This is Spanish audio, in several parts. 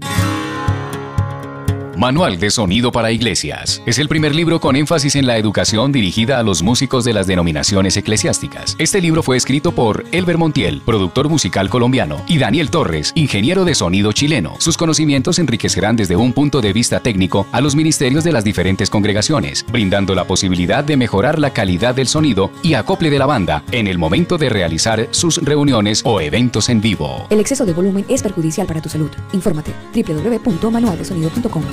thank you Manual de Sonido para Iglesias. Es el primer libro con énfasis en la educación dirigida a los músicos de las denominaciones eclesiásticas. Este libro fue escrito por Elber Montiel, productor musical colombiano, y Daniel Torres, ingeniero de sonido chileno. Sus conocimientos enriquecerán desde un punto de vista técnico a los ministerios de las diferentes congregaciones, brindando la posibilidad de mejorar la calidad del sonido y acople de la banda en el momento de realizar sus reuniones o eventos en vivo. El exceso de volumen es perjudicial para tu salud. Infórmate www.manualdesonido.com.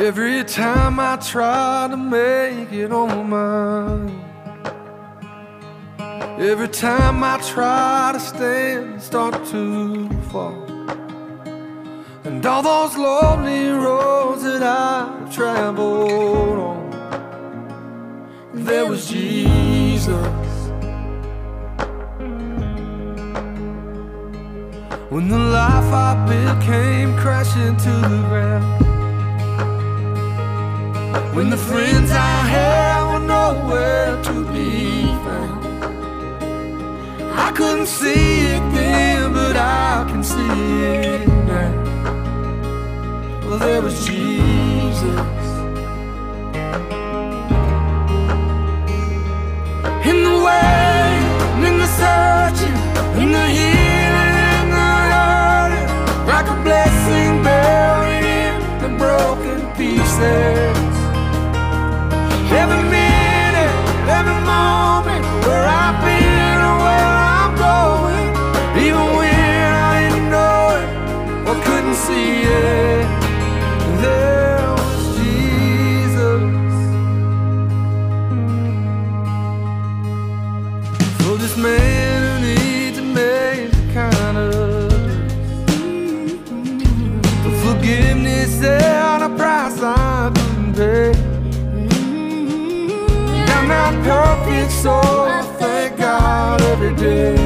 Every time I try to make it on my own, Every time I try to stand, start to fall. And all those lonely roads that I've traveled on, there was Jesus. When the life I built came crashing to the ground. When the friends I had were nowhere to be found. I couldn't see it then, but I can see it now. Well, there was Jesus. In the way, in the searching, in the healing, in the hurting Like a blessing buried in the broken pieces Every minute, every moment, where I've been where I'm going. Even when I didn't know it or couldn't see it, there was Jesus. This man perfect, soul. I thank God every day.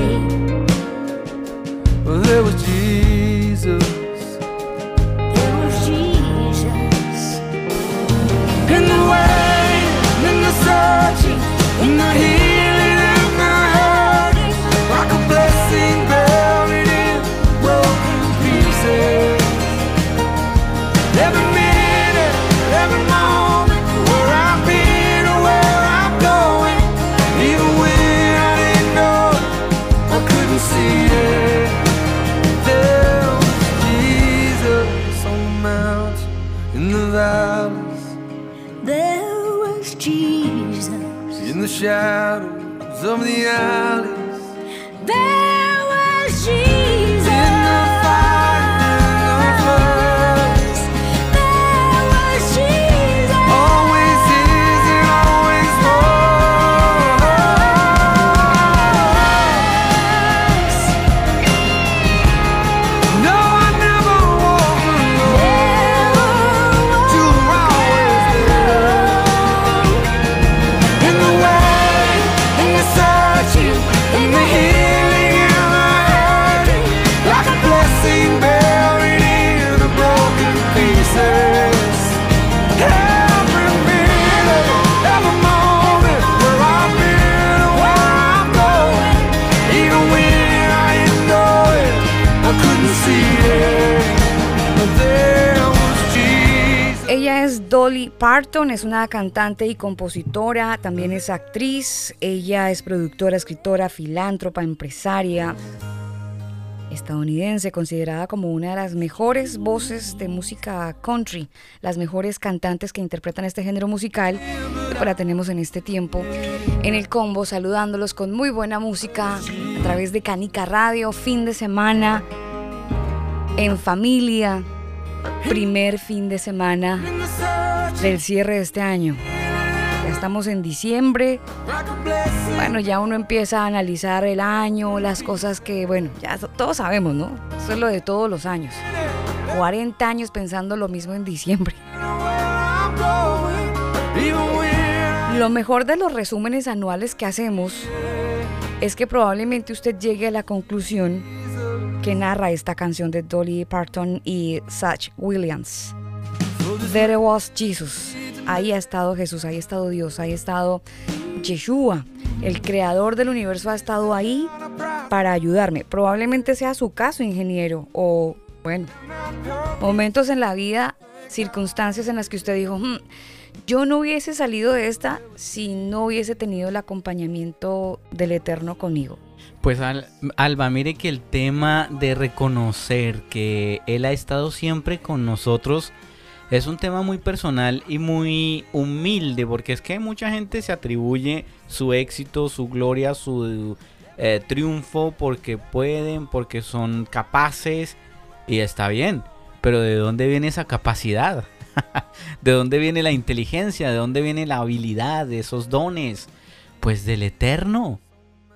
Parton, es una cantante y compositora, también es actriz, ella es productora, escritora, filántropa, empresaria estadounidense, considerada como una de las mejores voces de música country, las mejores cantantes que interpretan este género musical que la tenemos en este tiempo en el combo, saludándolos con muy buena música a través de Canica Radio, fin de semana, en familia, primer fin de semana del cierre de este año. Ya estamos en diciembre. Bueno, ya uno empieza a analizar el año, las cosas que, bueno, ya todos sabemos, ¿no? Eso es lo de todos los años. 40 años pensando lo mismo en diciembre. Lo mejor de los resúmenes anuales que hacemos es que probablemente usted llegue a la conclusión que narra esta canción de Dolly Parton y Satch Williams. There was Jesus. Ahí ha estado Jesús, ahí ha estado Dios, ahí ha estado Yeshua. El creador del universo ha estado ahí para ayudarme. Probablemente sea su caso, ingeniero, o bueno, momentos en la vida, circunstancias en las que usted dijo, "Hmm, yo no hubiese salido de esta si no hubiese tenido el acompañamiento del Eterno conmigo. Pues Al- Alba, mire que el tema de reconocer que Él ha estado siempre con nosotros es un tema muy personal y muy humilde, porque es que mucha gente se atribuye su éxito, su gloria, su eh, triunfo porque pueden, porque son capaces y está bien, pero ¿de dónde viene esa capacidad? ¿De dónde viene la inteligencia? ¿De dónde viene la habilidad, de esos dones? Pues del eterno.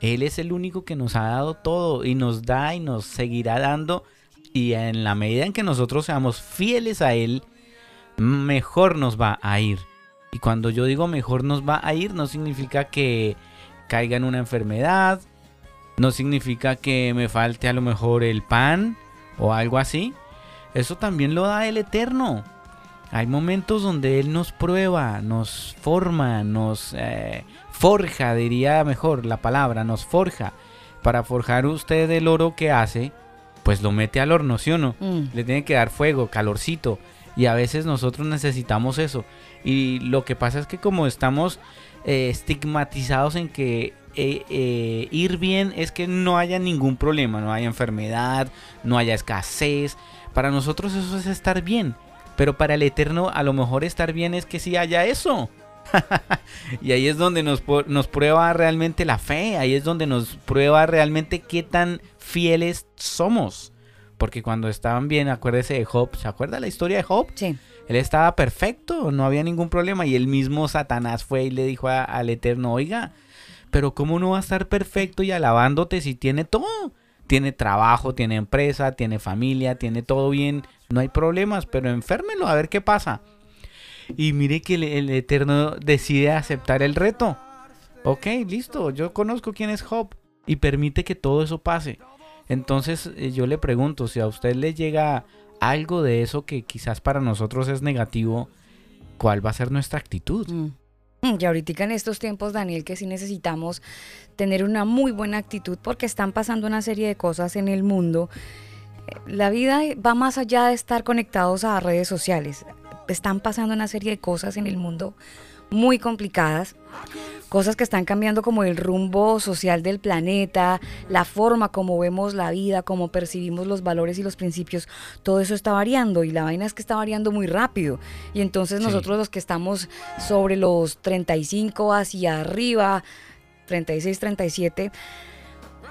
Él es el único que nos ha dado todo y nos da y nos seguirá dando. Y en la medida en que nosotros seamos fieles a Él, mejor nos va a ir. Y cuando yo digo mejor nos va a ir, no significa que caiga en una enfermedad, no significa que me falte a lo mejor el pan o algo así. Eso también lo da el Eterno. Hay momentos donde Él nos prueba, nos forma, nos eh, forja, diría mejor la palabra, nos forja. Para forjar usted el oro que hace, pues lo mete al horno, ¿sí o no? Mm. Le tiene que dar fuego, calorcito. Y a veces nosotros necesitamos eso. Y lo que pasa es que como estamos eh, estigmatizados en que eh, eh, ir bien es que no haya ningún problema, no haya enfermedad, no haya escasez. Para nosotros eso es estar bien. Pero para el Eterno a lo mejor estar bien es que sí haya eso. y ahí es donde nos, nos prueba realmente la fe, ahí es donde nos prueba realmente qué tan fieles somos. Porque cuando estaban bien, acuérdese de Job, ¿se acuerda la historia de Job? Sí. Él estaba perfecto, no había ningún problema y el mismo Satanás fue y le dijo a- al Eterno, oiga, pero ¿cómo no va a estar perfecto y alabándote si tiene todo? Tiene trabajo, tiene empresa, tiene familia, tiene todo bien, no hay problemas, pero enférmelo a ver qué pasa. Y mire que el, Eterno decide aceptar el reto. Ok, listo, yo conozco quién es Job y permite que todo eso pase. Entonces eh, yo le pregunto, si a usted le llega algo de eso que quizás para nosotros es negativo, ¿cuál va a ser nuestra actitud? Mm. Mm, Y ahorita en estos tiempos, Daniel, que sí necesitamos tener una muy buena actitud porque están pasando una serie de cosas en el mundo. La vida va más allá de estar conectados a redes sociales. Están pasando una serie de cosas en el mundo muy complicadas, cosas que están cambiando como el rumbo social del planeta, la forma como vemos la vida, como percibimos los valores y los principios, todo eso está variando y la vaina es que está variando muy rápido. Y entonces Sí. nosotros los que estamos sobre los 35 hacia arriba, 36, 37,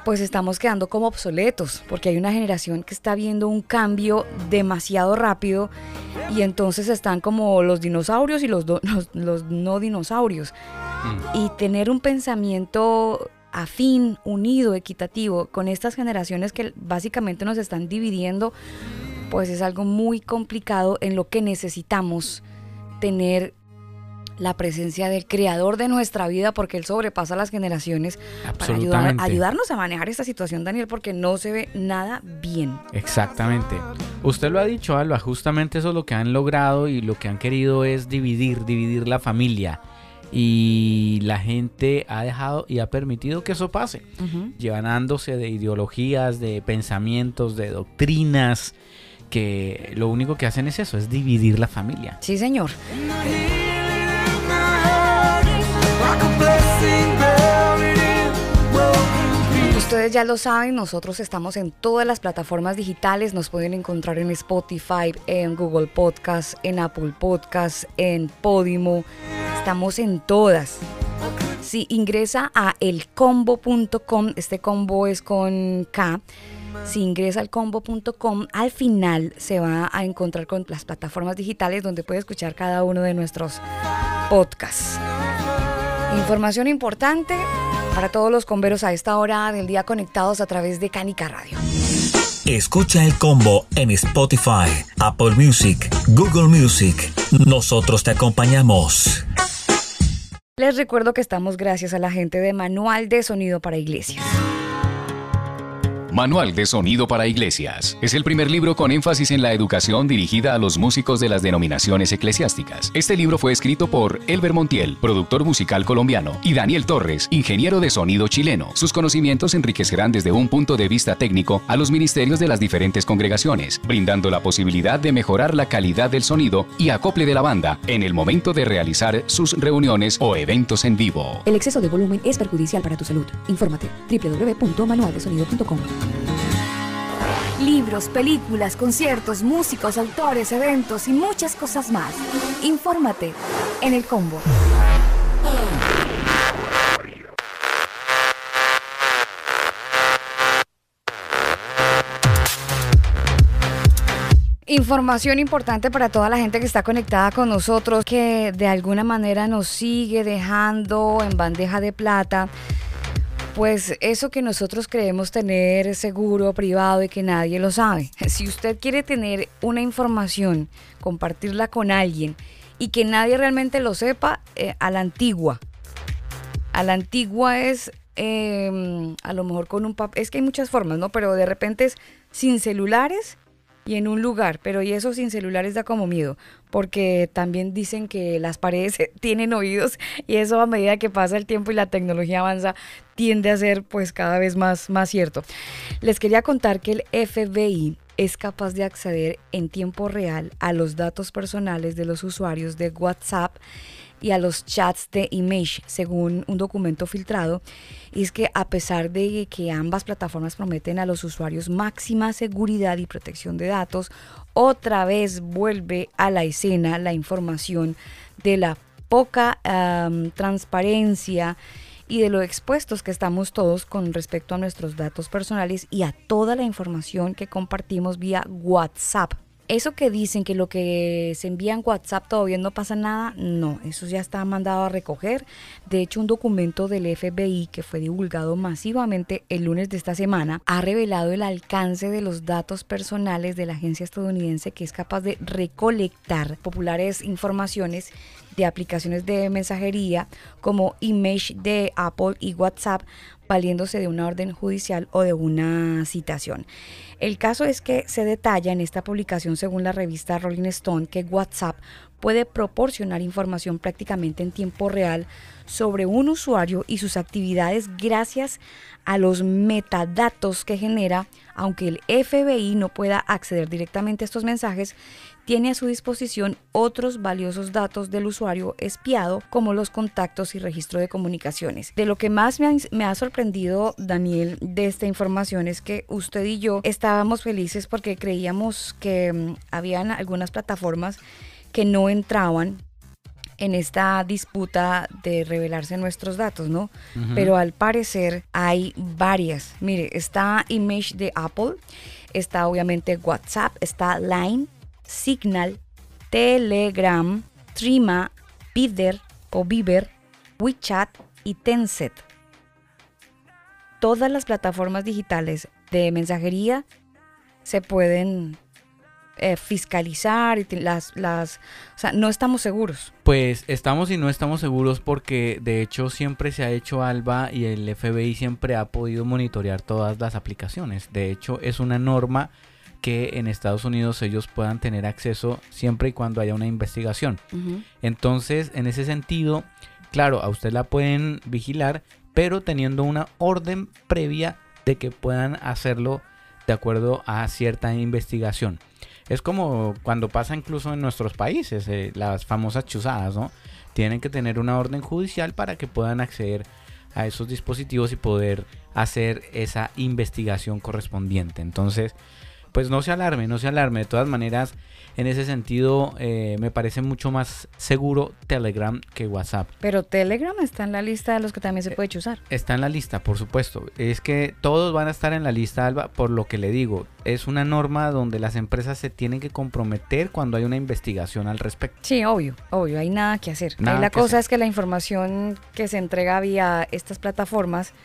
pues estamos quedando como obsoletos, porque hay una generación que está viendo un cambio demasiado rápido y entonces están como los dinosaurios y los, do- los, los no dinosaurios. Y tener un pensamiento afín, unido, equitativo con estas generaciones que básicamente nos están dividiendo, pues es algo muy complicado en lo que necesitamos tener la presencia del creador de nuestra vida porque él sobrepasa las generaciones para ayudar- ayudarnos a manejar esta situación, Daniel, porque no se ve nada bien. Exactamente. Usted lo ha dicho, Alba, justamente eso es lo que han logrado y lo que han querido es dividir, dividir la familia. Y la gente ha dejado y ha permitido que eso pase, llevándose de ideologías, de pensamientos, de doctrinas, que lo único que hacen es eso, es dividir la familia. Sí, señor. Ustedes ya lo saben, nosotros estamos en todas las plataformas digitales, nos pueden encontrar en Spotify, en Google Podcast, en Apple Podcast, en Podimo, estamos en todas. Si ingresa a elcombo.com, este combo es con K, si ingresa al combo.com, al final se va a encontrar con las plataformas digitales donde puede escuchar cada uno de nuestros podcasts. Información importante para todos los converos a esta hora del día conectados a través de Canica Radio. Escucha el combo en Spotify, Apple Music, Google Music. Nosotros te acompañamos. Les recuerdo que estamos gracias a la gente de Manual de Sonido para Iglesias. Manual de Sonido para Iglesias. Es el primer libro con énfasis en la educación dirigida a los músicos de las denominaciones eclesiásticas. Este libro fue escrito por Elber Montiel, productor musical colombiano, y Daniel Torres, ingeniero de sonido chileno. Sus conocimientos enriquecerán desde un punto de vista técnico a los ministerios de las diferentes congregaciones, brindando la posibilidad de mejorar la calidad del sonido y acople de la banda en el momento de realizar sus reuniones o eventos en vivo. El exceso de volumen es perjudicial para tu salud. Infórmate www.manualdesonido.com. Libros, películas, conciertos, músicos, autores, eventos y muchas cosas más. Infórmate en el combo. Información importante para toda la gente que está conectada con nosotros, que de alguna manera nos sigue dejando en bandeja de plata. Pues eso que nosotros creemos tener seguro, privado y que nadie lo sabe. Si usted quiere tener una información, compartirla con alguien y que nadie realmente lo sepa, eh, a la antigua. A la antigua es eh, a lo mejor con un papel. Es que hay muchas formas, ¿no? Pero de repente es sin celulares y en un lugar, pero y eso sin celulares da como miedo, porque también dicen que las paredes tienen oídos y eso a medida que pasa el tiempo y la tecnología avanza tiende a ser pues cada vez más, más cierto. Les quería contar que el FBI es capaz de acceder en tiempo real a los datos personales de los usuarios de WhatsApp y a los chats de Image, según un documento filtrado. Es que a pesar de que ambas plataformas prometen a los usuarios máxima seguridad y protección de datos, otra vez vuelve a la escena la información de la poca transparencia y de lo expuestos que estamos todos con respecto a nuestros datos personales y a toda la información que compartimos vía WhatsApp. Eso que dicen que lo que se envía en WhatsApp todavía no pasa nada, no, eso ya está mandado a recoger. De hecho, un documento del FBI que fue divulgado masivamente el lunes de esta semana ha revelado el alcance de los datos personales de la agencia estadounidense que es capaz de recolectar populares informaciones de aplicaciones de mensajería como Image de Apple y WhatsApp valiéndose de una orden judicial o de una citación. El caso es que se detalla en esta publicación según la revista Rolling Stone que WhatsApp puede proporcionar información prácticamente en tiempo real sobre un usuario y sus actividades gracias a los metadatos que genera, aunque el FBI no pueda acceder directamente a estos mensajes, tiene a su disposición otros valiosos datos del usuario espiado como los contactos y registro de comunicaciones. De lo que más me ha, me ha sorprendido, Daniel, de esta información es que usted y yo estábamos felices porque creíamos que mm, habían algunas plataformas que no entraban en esta disputa de revelarse nuestros datos, ¿no? Ujú. Pero al parecer hay varias. Mire, está Image de Apple, está obviamente WhatsApp, está Line, Signal, Telegram, Trima, Bidder o Viber, WeChat y Tencent. Todas las plataformas digitales de mensajería se pueden eh, fiscalizar y las, las, o sea, no estamos seguros. Pues estamos y no estamos seguros porque de hecho siempre se ha hecho ALBA y el FBI siempre ha podido monitorear todas las aplicaciones. De hecho es una norma que en Estados Unidos ellos puedan tener acceso siempre y cuando haya una investigación. Entonces, en ese sentido, claro, a usted la pueden vigilar, pero teniendo una orden previa de que puedan hacerlo de acuerdo a cierta investigación. Es como cuando pasa incluso en nuestros países, eh, las famosas chuzadas, ¿no? Tienen que tener una orden judicial para que puedan acceder a esos dispositivos y poder hacer esa investigación correspondiente. Entonces, pues no se alarme, no se alarme. De todas maneras, en ese sentido, eh, me parece mucho más seguro Telegram que WhatsApp. Pero Telegram está en la lista de los que también se puede chuzar. Está en la lista, por supuesto. Es que todos van a estar en la lista, Alba, por lo que le digo. Es una norma donde las empresas se tienen que comprometer cuando hay una investigación al respecto. Sí, obvio, obvio, hay nada que hacer. Nada la que cosa hacer. es que la información que se entrega vía estas plataformas,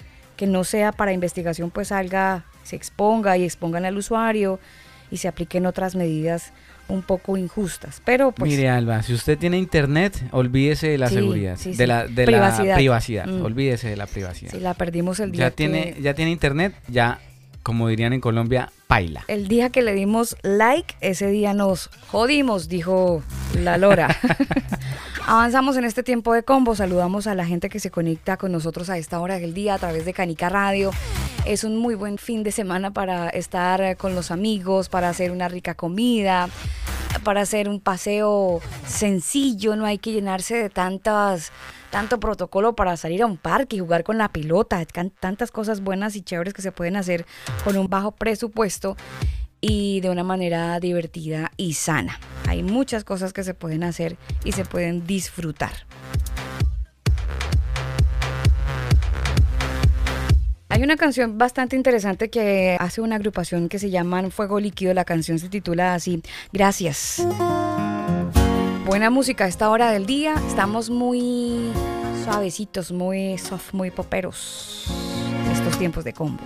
que no sea para investigación, pues salga, se exponga y expongan al usuario y se apliquen otras medidas un poco injustas. Pero pues Mire, Alba, si usted tiene internet, olvídese de la Sí, seguridad, sí, de. La, de Privacidad. la privacidad. Mm. Olvídese de la privacidad. si la perdimos el día ya que- tiene, ya tiene internet, ya, como dirían en Colombia, paila. El día que le dimos like, ese día nos jodimos, dijo la Lora. Avanzamos en este tiempo de combo, saludamos a la gente que se conecta con nosotros a esta hora del día a través de Canica Radio. Es un muy buen fin de semana para estar con los amigos, para hacer una rica comida, para hacer un paseo sencillo, no hay que llenarse de tantas tanto protocolo para salir a un parque y jugar con la pelota, tantas cosas buenas y chéveres que se pueden hacer con un bajo presupuesto y de una manera divertida y sana. Hay muchas cosas que se pueden hacer y se pueden disfrutar. Hay una canción bastante interesante que hace una agrupación que se llama Fuego Líquido. La canción se titula así, Gracias. Buena música a esta hora del día. Estamos muy suavecitos, muy soft, muy poperos. Estos tiempos de combo.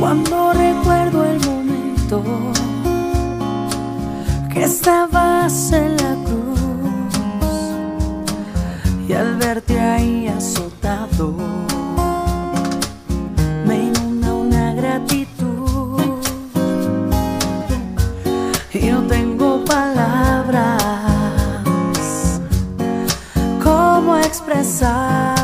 Cuando recuerdo el momento que estabas en la cruz y al verte ahí azotado gratitud y no tengo palabras cómo expresar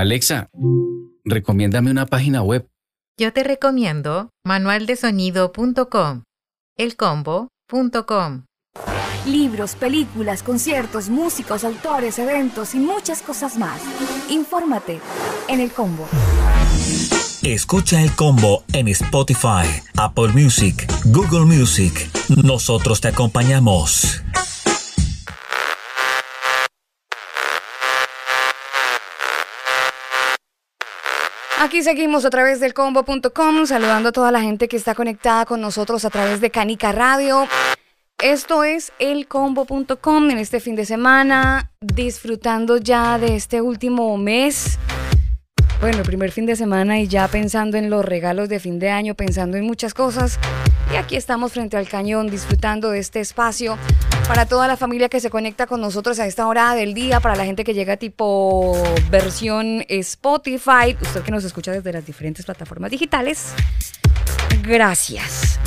Alexa, recomiéndame una página web. Yo te recomiendo manualdesonido.com, elcombo.com. Libros, películas, conciertos, músicos, autores, eventos y muchas cosas más. Infórmate en el combo. Escucha el combo en Spotify, Apple Music, Google Music. Nosotros te acompañamos. Aquí seguimos a través del combo.com, saludando a toda la gente que está conectada con nosotros a través de Canica Radio. Esto es elcombo.com en este fin de semana, disfrutando ya de este último mes. Bueno, primer fin de semana y ya pensando en los regalos de fin de año, pensando en muchas cosas. Y aquí estamos frente al cañón disfrutando de este espacio para toda la familia que se conecta con nosotros a esta hora del día, para la gente que llega tipo versión Spotify, usted que nos escucha desde las diferentes plataformas digitales. Gracias.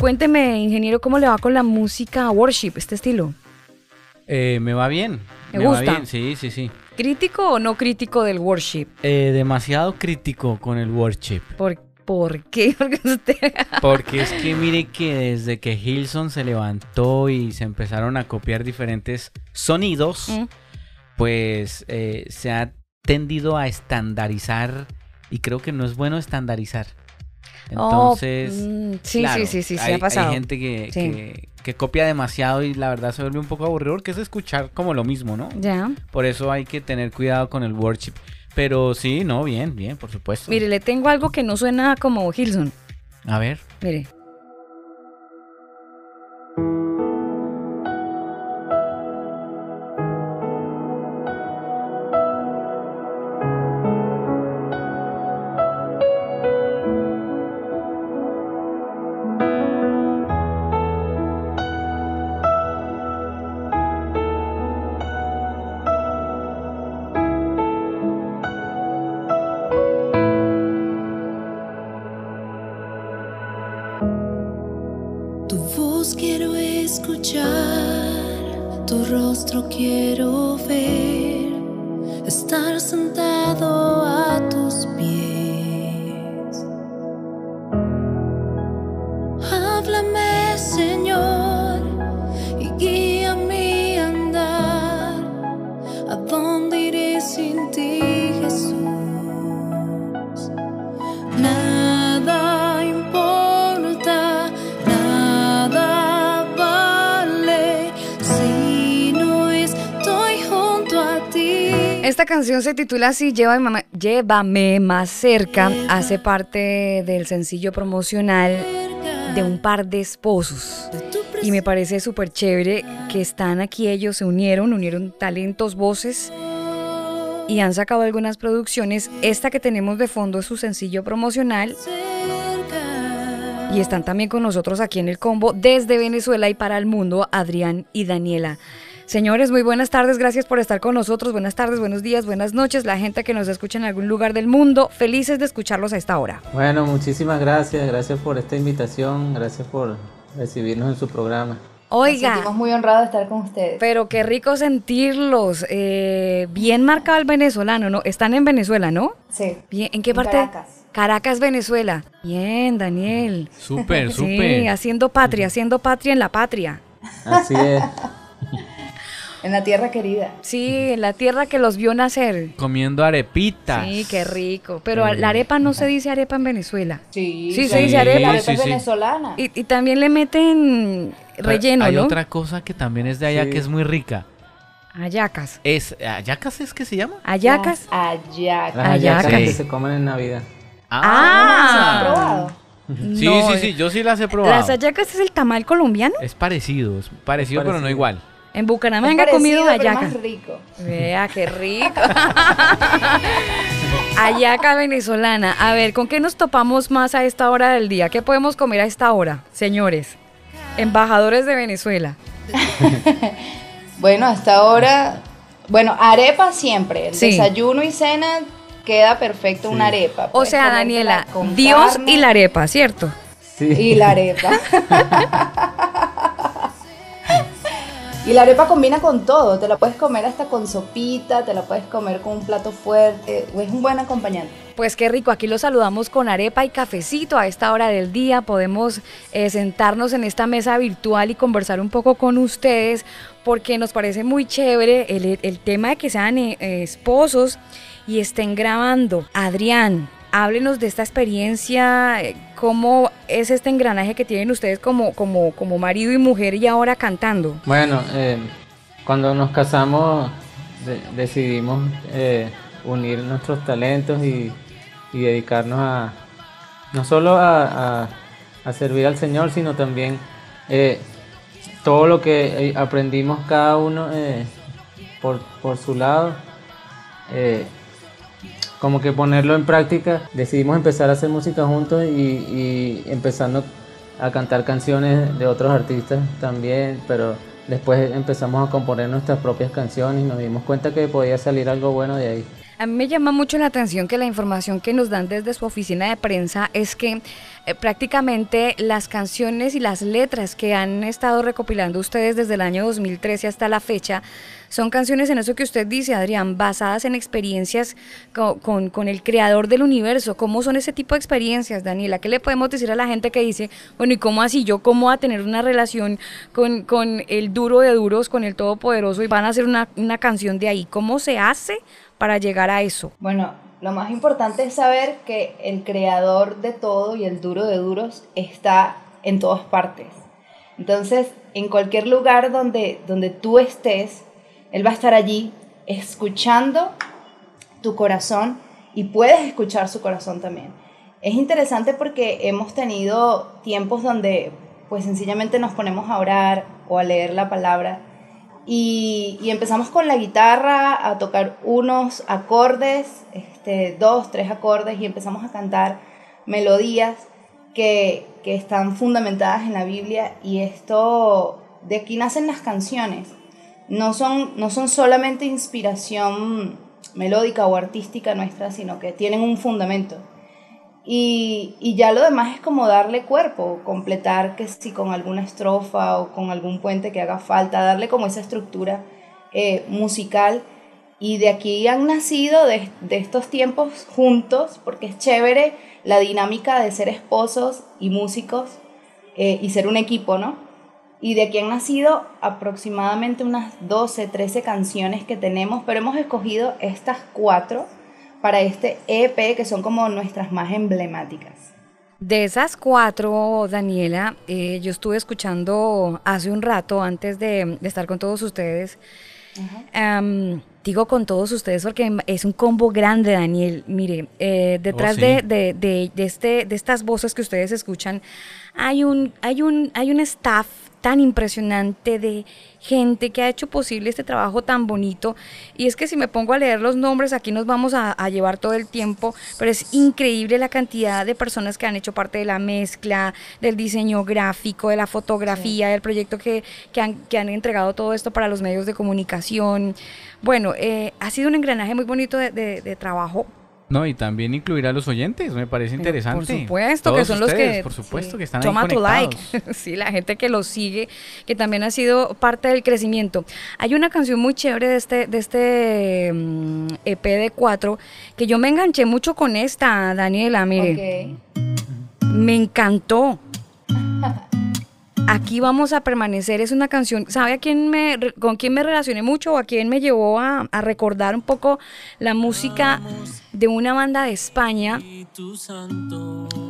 Cuénteme, ingeniero, ¿cómo le va con la música worship, este estilo? Eh, me va bien. ¿Me va gusta? bien, Sí, sí, sí. ¿Crítico o no crítico del worship? Eh, demasiado crítico con el worship. ¿Por, por qué? Porque usted... Porque es que mire que desde que Hilson se levantó y se empezaron a copiar diferentes sonidos, Mm. pues eh, se ha tendido a estandarizar y creo que no es bueno estandarizar. Oh, Entonces, mm, sí, claro, sí, sí, sí, sí, hay, ha pasado. hay gente que, Sí. que, que copia demasiado y la verdad se vuelve un poco aburrido porque es escuchar como lo mismo, ¿no? Ya. Por eso hay que tener cuidado con el worship. Pero sí, no, bien, bien, por supuesto. Mire, le tengo algo que no suena como Hilson. A ver. Mire. Tu rostro quiero ver, estar sentado canción se titula así, Llévame, Llévame más cerca. Hace parte del sencillo promocional de un par de esposos. Y me parece súper chévere que están aquí ellos, se unieron, unieron talentos, voces y han sacado algunas producciones. Esta que tenemos de fondo es su sencillo promocional. Y están también con nosotros aquí en el combo desde Venezuela y para el mundo, Adrián y Daniela. Señores, muy buenas tardes, gracias por estar con nosotros. Buenas tardes, buenos días, buenas noches. La gente que nos escucha en algún lugar del mundo, felices de escucharlos a esta hora. Bueno, muchísimas gracias, gracias por esta invitación, gracias por recibirnos en su programa. Oiga. Nos sentimos muy honrados de estar con ustedes. Pero qué rico sentirlos. eh, bien marcado el venezolano, ¿no? Están en Venezuela, ¿no? Sí. Bien, ¿En qué En parte? Caracas. Caracas, Venezuela. Bien, Daniel. Súper, Sí, súper. haciendo patria, haciendo patria en la patria. Así es. En la tierra querida. Sí, en la tierra que los vio nacer. Comiendo arepitas. Sí, qué rico. Pero Sí. la arepa no se dice arepa en Venezuela. Sí, Sí, sí, se dice arepa. La arepa sí, es venezolana. Y, y también le meten Pero relleno, Hay ¿no? otra cosa que también es de allá Sí. que es muy rica. Ayacas. Es, ¿Ayacas es que se llama? Ayacas. Las hallacas. Las hallacas Sí. que se comen en Navidad. Ah. ¿Has probado? Sí, No, sí, sí, yo sí las he probado. Las ayacas es el tamal colombiano. Es parecido, es parecido, pero no igual. En Es Bucaramanga he comido parecido, pero más rico. Vea, qué rico. Ayaca venezolana. A ver, ¿con qué nos topamos más a esta hora del día? ¿Qué podemos comer a esta hora, señores? Embajadores de Venezuela. Bueno, hasta ahora, bueno, arepa siempre. El Sí. desayuno y cena queda perfecto una arepa. O Puedes sea, Daniela, con Dios carne y la arepa, ¿cierto? Sí. y la arepa. Y la arepa combina con todo, te la puedes comer hasta con sopita, te la puedes comer con un plato fuerte, es un buen acompañante. Pues qué rico, aquí los saludamos con arepa y cafecito a esta hora del día. Podemos eh, sentarnos en esta mesa virtual y conversar un poco con ustedes porque nos parece muy chévere el, tema de que sean eh, esposos y estén grabando. Adrián, háblenos de esta experiencia, eh, cómo es este engranaje que tienen ustedes como, como, como marido y mujer y ahora cantando. Bueno, eh, cuando nos casamos de- decidimos eh, unir nuestros talentos y, dedicarnos a no solo a, servir al Señor, sino también todo lo que aprendimos cada uno por, por su lado. Como que ponerlo en práctica, decidimos empezar a hacer música juntos y, empezando a cantar canciones de otros artistas también, pero después empezamos a componer nuestras propias canciones y nos dimos cuenta que podía salir algo bueno de ahí. A mí me llama mucho la atención que la información que nos dan desde su oficina de prensa es que eh, prácticamente las canciones y las letras que han estado recopilando ustedes desde el año 2013 hasta la fecha son canciones en eso que usted dice, Adrián, basadas en experiencias co- con, con el creador del universo. ¿Cómo son ese tipo de experiencias, Daniela? ¿Qué le podemos decir a la gente que dice, bueno, ¿y cómo así yo cómo voy a tener una relación con, con el duro de duros, con el todopoderoso y van a hacer una, una canción de ahí? ¿Cómo se hace para llegar a eso? Bueno, lo más importante es saber que el creador de todo y el duro de duros está en todas partes. Entonces, en cualquier lugar donde, donde tú estés, Él va a estar allí escuchando tu corazón y puedes escuchar su corazón también. Es interesante porque hemos tenido tiempos donde pues sencillamente nos ponemos a orar o a leer la palabra y, empezamos con la guitarra a tocar unos acordes, este, dos, tres acordes y empezamos a cantar melodías que, que están fundamentadas en la Biblia y esto, de aquí nacen las canciones. No son, no son solamente inspiración melódica o artística nuestra, sino que tienen un fundamento. Y, y ya lo demás es como darle cuerpo, completar que si con alguna estrofa o con algún puente que haga falta, darle como esa estructura eh, musical. Y de aquí han nacido de, de estos tiempos juntos, porque es chévere la dinámica de ser esposos y músicos eh, y ser un equipo, ¿no? Y de aquí han nacido aproximadamente unas 12, 13 canciones que tenemos, pero hemos escogido estas cuatro para este EP que son como nuestras más emblemáticas. De esas cuatro, Daniela, eh, yo estuve escuchando hace un rato antes de, de estar con todos ustedes. Am, digo con todos ustedes porque es un combo grande, Daniel. Mire, eh, detrás sí. de, de- de- de este, de estas voces que ustedes escuchan, hay un, hay un, hay un staff tan impresionante de gente que ha hecho posible este trabajo tan bonito. Y es que si me pongo a leer los nombres, aquí nos vamos a, a llevar todo el tiempo, pero es increíble la cantidad de personas que han hecho parte de la mezcla, del diseño gráfico, de la fotografía, del proyecto que, que, han, que han entregado todo esto para los medios de comunicación. Bueno, eh, ha sido un engranaje muy bonito de, de- de trabajo. No, y también incluir a los oyentes, me parece Pero interesante. Por supuesto, que son los que. Por supuesto sí, que están ahí Toma tu like. sí, la gente que los sigue, que también ha sido parte del crecimiento. Hay una canción muy chévere de este, de este mm, EP de cuatro, que yo me enganché mucho con esta, Daniela, mire. Me encantó. Aquí vamos a permanecer. Es una canción. ¿Sabe a quién me, con quién me relacioné mucho o a quién me llevó a, a recordar un poco la música de una banda de España?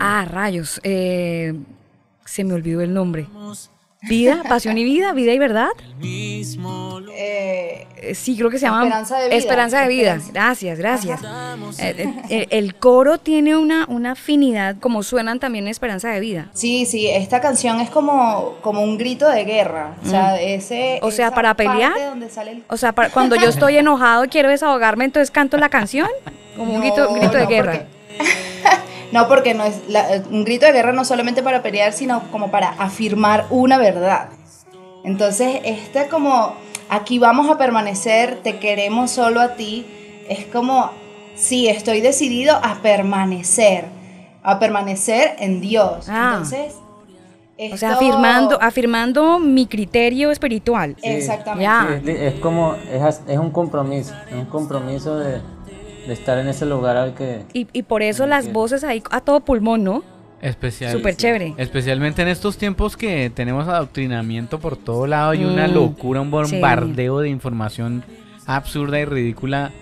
Ah, rayos. eh, se me olvidó el nombre. Vida, pasión y vida, vida y verdad. Eh, Sí, creo que se llama Esperanza de vida. Esperanza de vida. Esperanza. Gracias, gracias. Eh, eh, el coro tiene una, una afinidad, como suenan también Esperanza de vida. Sí, sí, esta canción es como, como un grito de guerra. O sea, Mm. ese, O sea, para pelear. el- O sea, para- cuando yo estoy enojado y quiero desahogarme, entonces canto la canción. Como un grito, grito de no, guerra. No, porque no es la- un grito de guerra no solamente para pelear, sino como para afirmar una verdad. Entonces, este como, aquí vamos a permanecer, te queremos solo a ti, es como, sí, estoy decidido a permanecer, a permanecer en Dios. Ah. Entonces, O sea, Esto- afirmando, afirmando mi criterio espiritual. Sí, Exactamente. Es, es como, es, es un compromiso, es un compromiso de, de estar en ese lugar al que... Y, y por eso las voces ahí a todo pulmón, ¿no? Especial, Súper chévere. Especialmente en estos tiempos que tenemos adoctrinamiento por todo lado y una Mm, locura, un sí. bombardeo de información absurda y ridícula.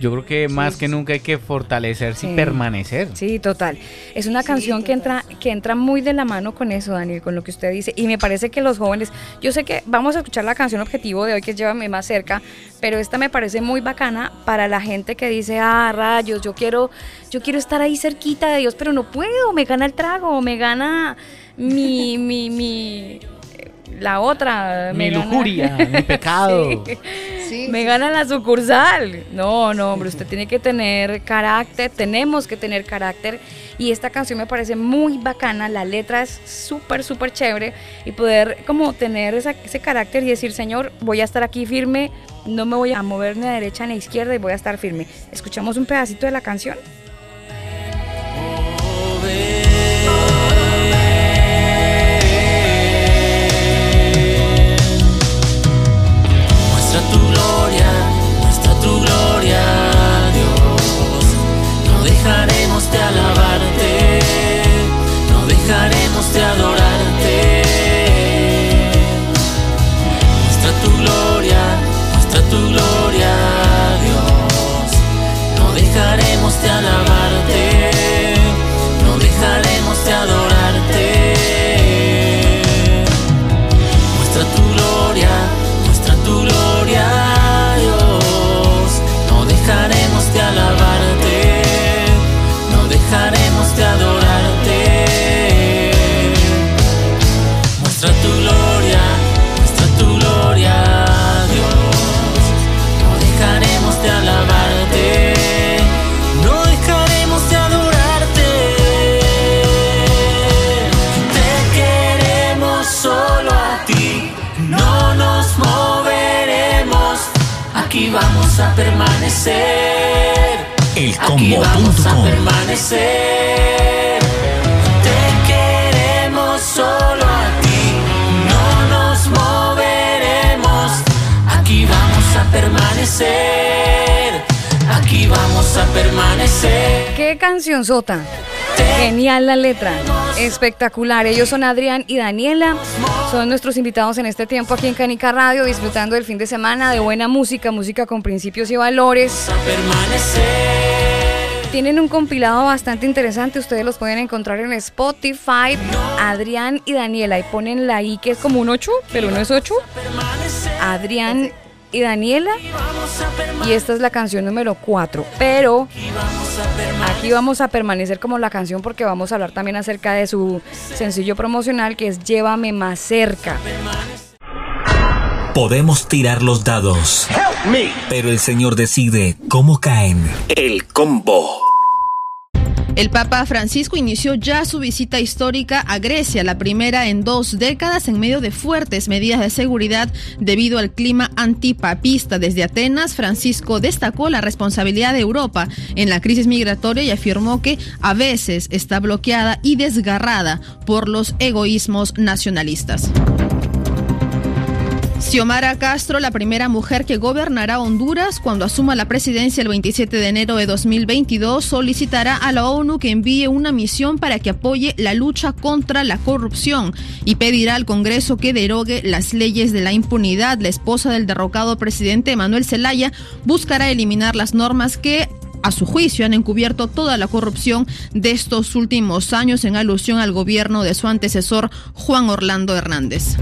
Yo creo que más que nunca hay que fortalecerse Sí. y permanecer. Sí, total. Es una canción que entra, que entra muy de la mano con eso, Daniel, con lo que usted dice. Y me parece que los jóvenes, yo sé que vamos a escuchar la canción objetivo de hoy que es Llévame más cerca, pero esta me parece muy bacana para la gente que dice, ah, rayos, yo quiero, yo quiero estar ahí cerquita de Dios, pero no puedo, me gana el trago, me gana mi, mi, mi, la otra. Mi me gana- lujuria, mi pecado. Sí. Me gana la sucursal. No, no, hombre, usted tiene que tener carácter, tenemos que tener carácter. Y esta canción me parece muy bacana, la letra es súper, súper chévere. Y poder como tener esa- ese carácter y decir, Señor, voy a estar aquí firme, no me voy a mover ni a derecha ni a izquierda y voy a estar firme. Escuchamos un pedacito de la canción. Tu gloria, muestra tu gloria, Dios. No dejaremos de alabarte, no dejaremos de adorarte. Aquí vamos a permanecer. Aquí vamos a permanecer. Te queremos solo a ti, no nos moveremos. Aquí vamos a permanecer. Aquí vamos a permanecer. ¡Qué canción sota! Genial la letra, espectacular. Ellos son Adrián y Daniela, son nuestros invitados en este tiempo aquí en Canica Radio, disfrutando del fin de semana de buena música, música con principios y valores. Tienen un compilado bastante interesante, ustedes los pueden encontrar en Spotify, Adrián y Daniela, y ponen la I que es como un 8, pero no es 8. Adrián y Daniela, y esta es la canción número 4, pero aquí vamos a permanecer como la canción porque vamos a hablar también acerca de su sencillo promocional que es Llévame más cerca. Podemos tirar los dados, pero el Señor decide cómo caen. El combo. El Papa Francisco inició ya su visita histórica a Grecia, la primera en dos décadas en medio de fuertes medidas de seguridad debido al clima antipapista. Desde Atenas, Francisco destacó la responsabilidad de Europa en la crisis migratoria y afirmó que a veces está bloqueada y desgarrada por los egoísmos nacionalistas. Xiomara Castro, la primera mujer que gobernará Honduras cuando asuma la presidencia el 27 de enero de 2022, solicitará a la ONU que envíe una misión para que apoye la lucha contra la corrupción y pedirá al Congreso que derogue las leyes de la impunidad. La esposa del derrocado presidente Manuel Zelaya buscará eliminar las normas que a su juicio han encubierto toda la corrupción de estos últimos años en alusión al gobierno de su antecesor Juan Orlando Hernández.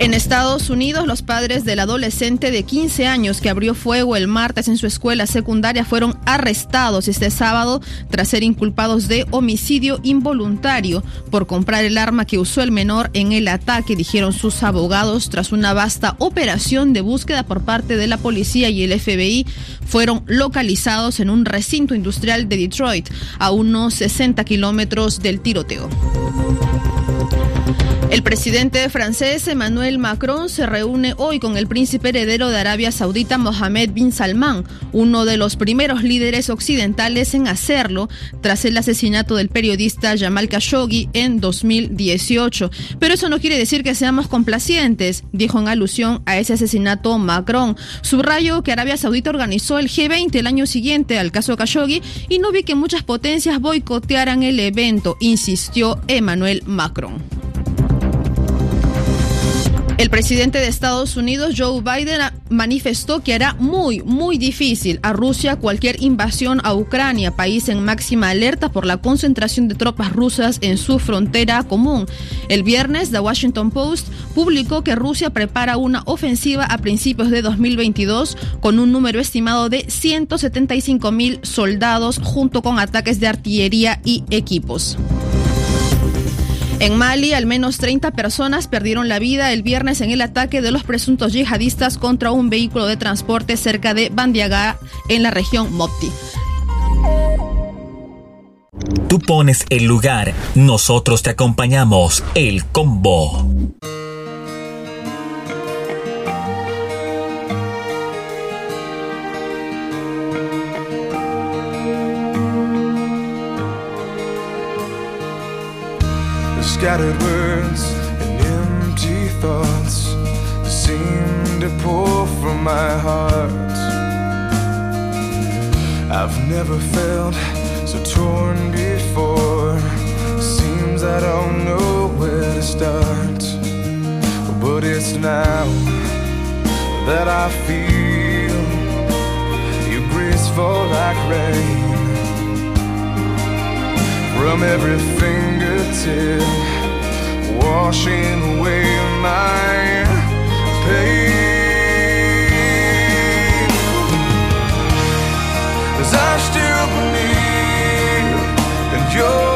En Estados Unidos, los padres del adolescente de 15 años que abrió fuego el martes en su escuela secundaria fueron arrestados este sábado tras ser inculpados de homicidio involuntario por comprar el arma que usó el menor en el ataque, dijeron sus abogados. Tras una vasta operación de búsqueda por parte de la policía y el FBI, fueron localizados en un recinto industrial de Detroit, a unos 60 kilómetros del tiroteo. El presidente francés Emmanuel Macron se reúne hoy con el príncipe heredero de Arabia Saudita Mohammed bin Salman, uno de los primeros líderes occidentales en hacerlo tras el asesinato del periodista Jamal Khashoggi en 2018. Pero eso no quiere decir que seamos complacientes, dijo en alusión a ese asesinato Macron. Subrayo que Arabia Saudita organizó el G20 el año siguiente al caso Khashoggi y no vi que muchas potencias boicotearan el evento, insistió Emmanuel Macron. El presidente de Estados Unidos, Joe Biden, manifestó que hará muy, muy difícil a Rusia cualquier invasión a Ucrania, país en máxima alerta por la concentración de tropas rusas en su frontera común. El viernes, The Washington Post publicó que Rusia prepara una ofensiva a principios de 2022 con un número estimado de 175 mil soldados junto con ataques de artillería y equipos. En Mali, al menos 30 personas perdieron la vida el viernes en el ataque de los presuntos yihadistas contra un vehículo de transporte cerca de Bandiagá, en la región Mopti. Tú pones el lugar, nosotros te acompañamos. El combo. Scattered words and empty thoughts seem to pour from my heart. I've never felt so torn before. Seems I don't know where to start. But it's now that I feel your grace fall like rain from every fingertip, washing away my pain. As I still believe in your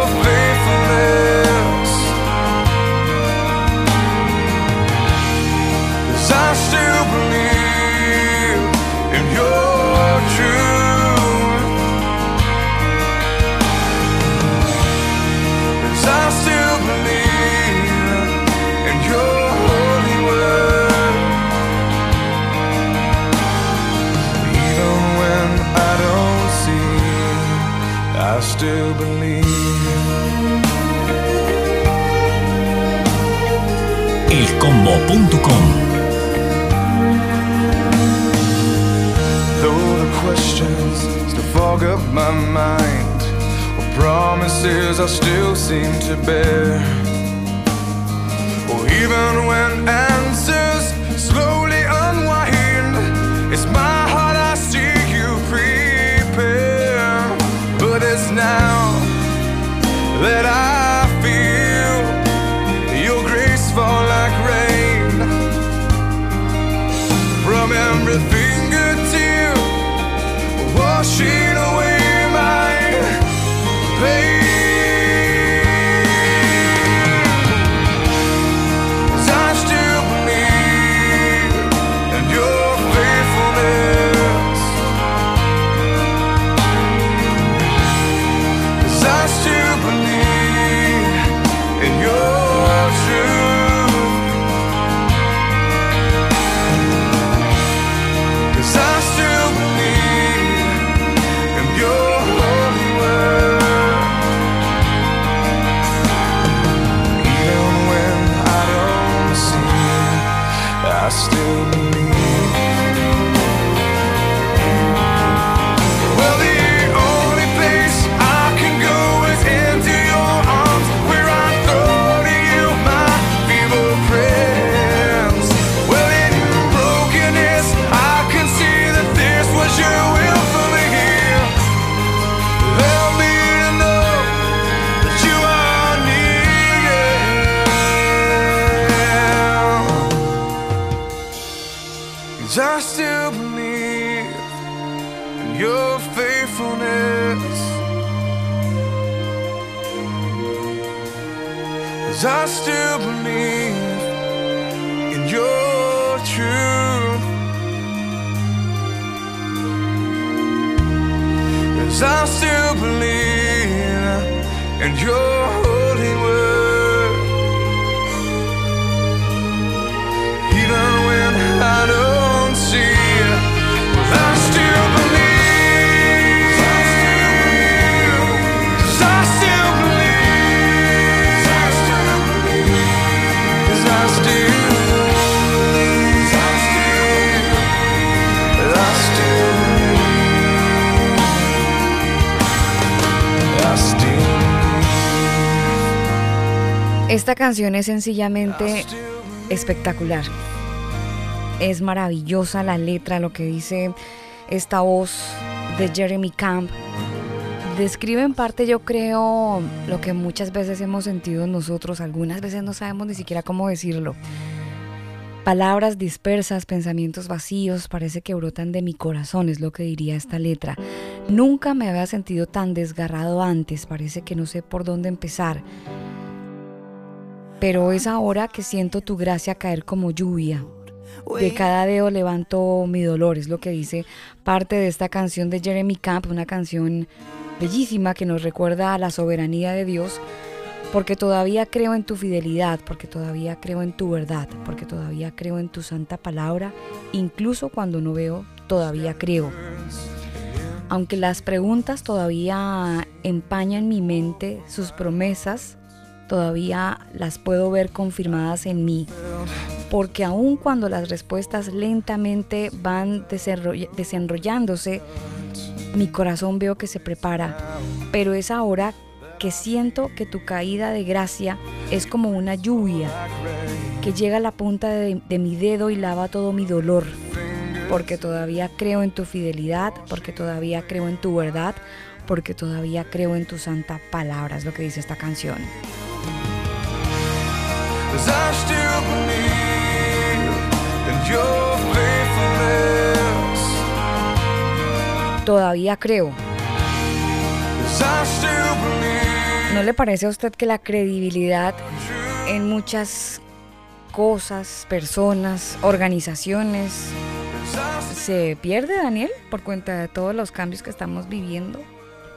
As I still believe in your truth. As I still believe in your Esta canción es sencillamente espectacular. Es maravillosa la letra, lo que dice esta voz de Jeremy Camp. Describe en parte, yo creo, lo que muchas veces hemos sentido nosotros, algunas veces no sabemos ni siquiera cómo decirlo. Palabras dispersas, pensamientos vacíos, parece que brotan de mi corazón, es lo que diría esta letra. Nunca me había sentido tan desgarrado antes, parece que no sé por dónde empezar. Pero es ahora que siento tu gracia caer como lluvia. De cada dedo levanto mi dolor, es lo que dice parte de esta canción de Jeremy Camp, una canción bellísima que nos recuerda a la soberanía de Dios, porque todavía creo en tu fidelidad, porque todavía creo en tu verdad, porque todavía creo en tu santa palabra, incluso cuando no veo, todavía creo. Aunque las preguntas todavía empañan mi mente, sus promesas todavía las puedo ver confirmadas en mí. Porque aun cuando las respuestas lentamente van desenroll- desenrollándose, mi corazón veo que se prepara. Pero es ahora que siento que tu caída de gracia es como una lluvia que llega a la punta de, de mi dedo y lava todo mi dolor. Porque todavía creo en tu fidelidad, porque todavía creo en tu verdad, porque todavía creo en tu santa palabra, es lo que dice esta canción. Todavía creo. ¿No le parece a usted que la credibilidad en muchas cosas, personas, organizaciones se pierde, Daniel, por cuenta de todos los cambios que estamos viviendo?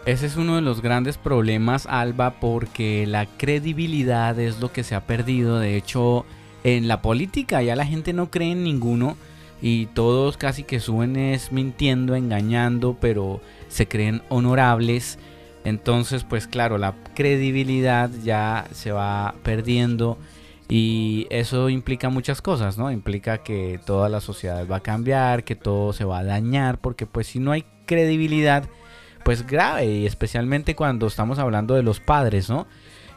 Ese es uno de los grandes problemas, Alba, porque la credibilidad es lo que se ha perdido. De hecho, en la política ya la gente no cree en ninguno y todos casi que suben es mintiendo, engañando, pero se creen honorables. Entonces, pues claro, la credibilidad ya se va perdiendo y eso implica muchas cosas, ¿no? Implica que toda la sociedad va a cambiar, que todo se va a dañar, porque pues si no hay credibilidad, pues grave y especialmente cuando estamos hablando de los padres, ¿no?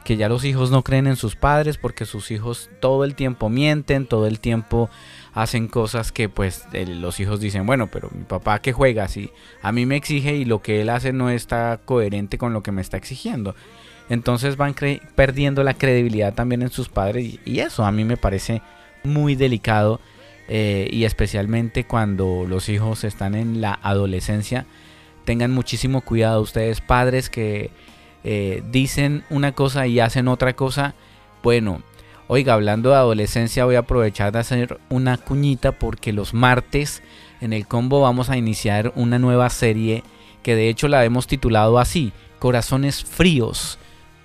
Que ya los hijos no creen en sus padres porque sus hijos todo el tiempo mienten, todo el tiempo hacen cosas que pues los hijos dicen, bueno, pero mi papá que juega así, a mí me exige y lo que él hace no está coherente con lo que me está exigiendo. Entonces van perdiendo la credibilidad también en sus padres y, y eso a mí me parece muy delicado eh, y especialmente cuando los hijos están en la adolescencia tengan muchísimo cuidado ustedes padres que eh, dicen una cosa y hacen otra cosa. Bueno, oiga, hablando de adolescencia voy a aprovechar de hacer una cuñita porque los martes en el combo vamos a iniciar una nueva serie que de hecho la hemos titulado así, Corazones Fríos.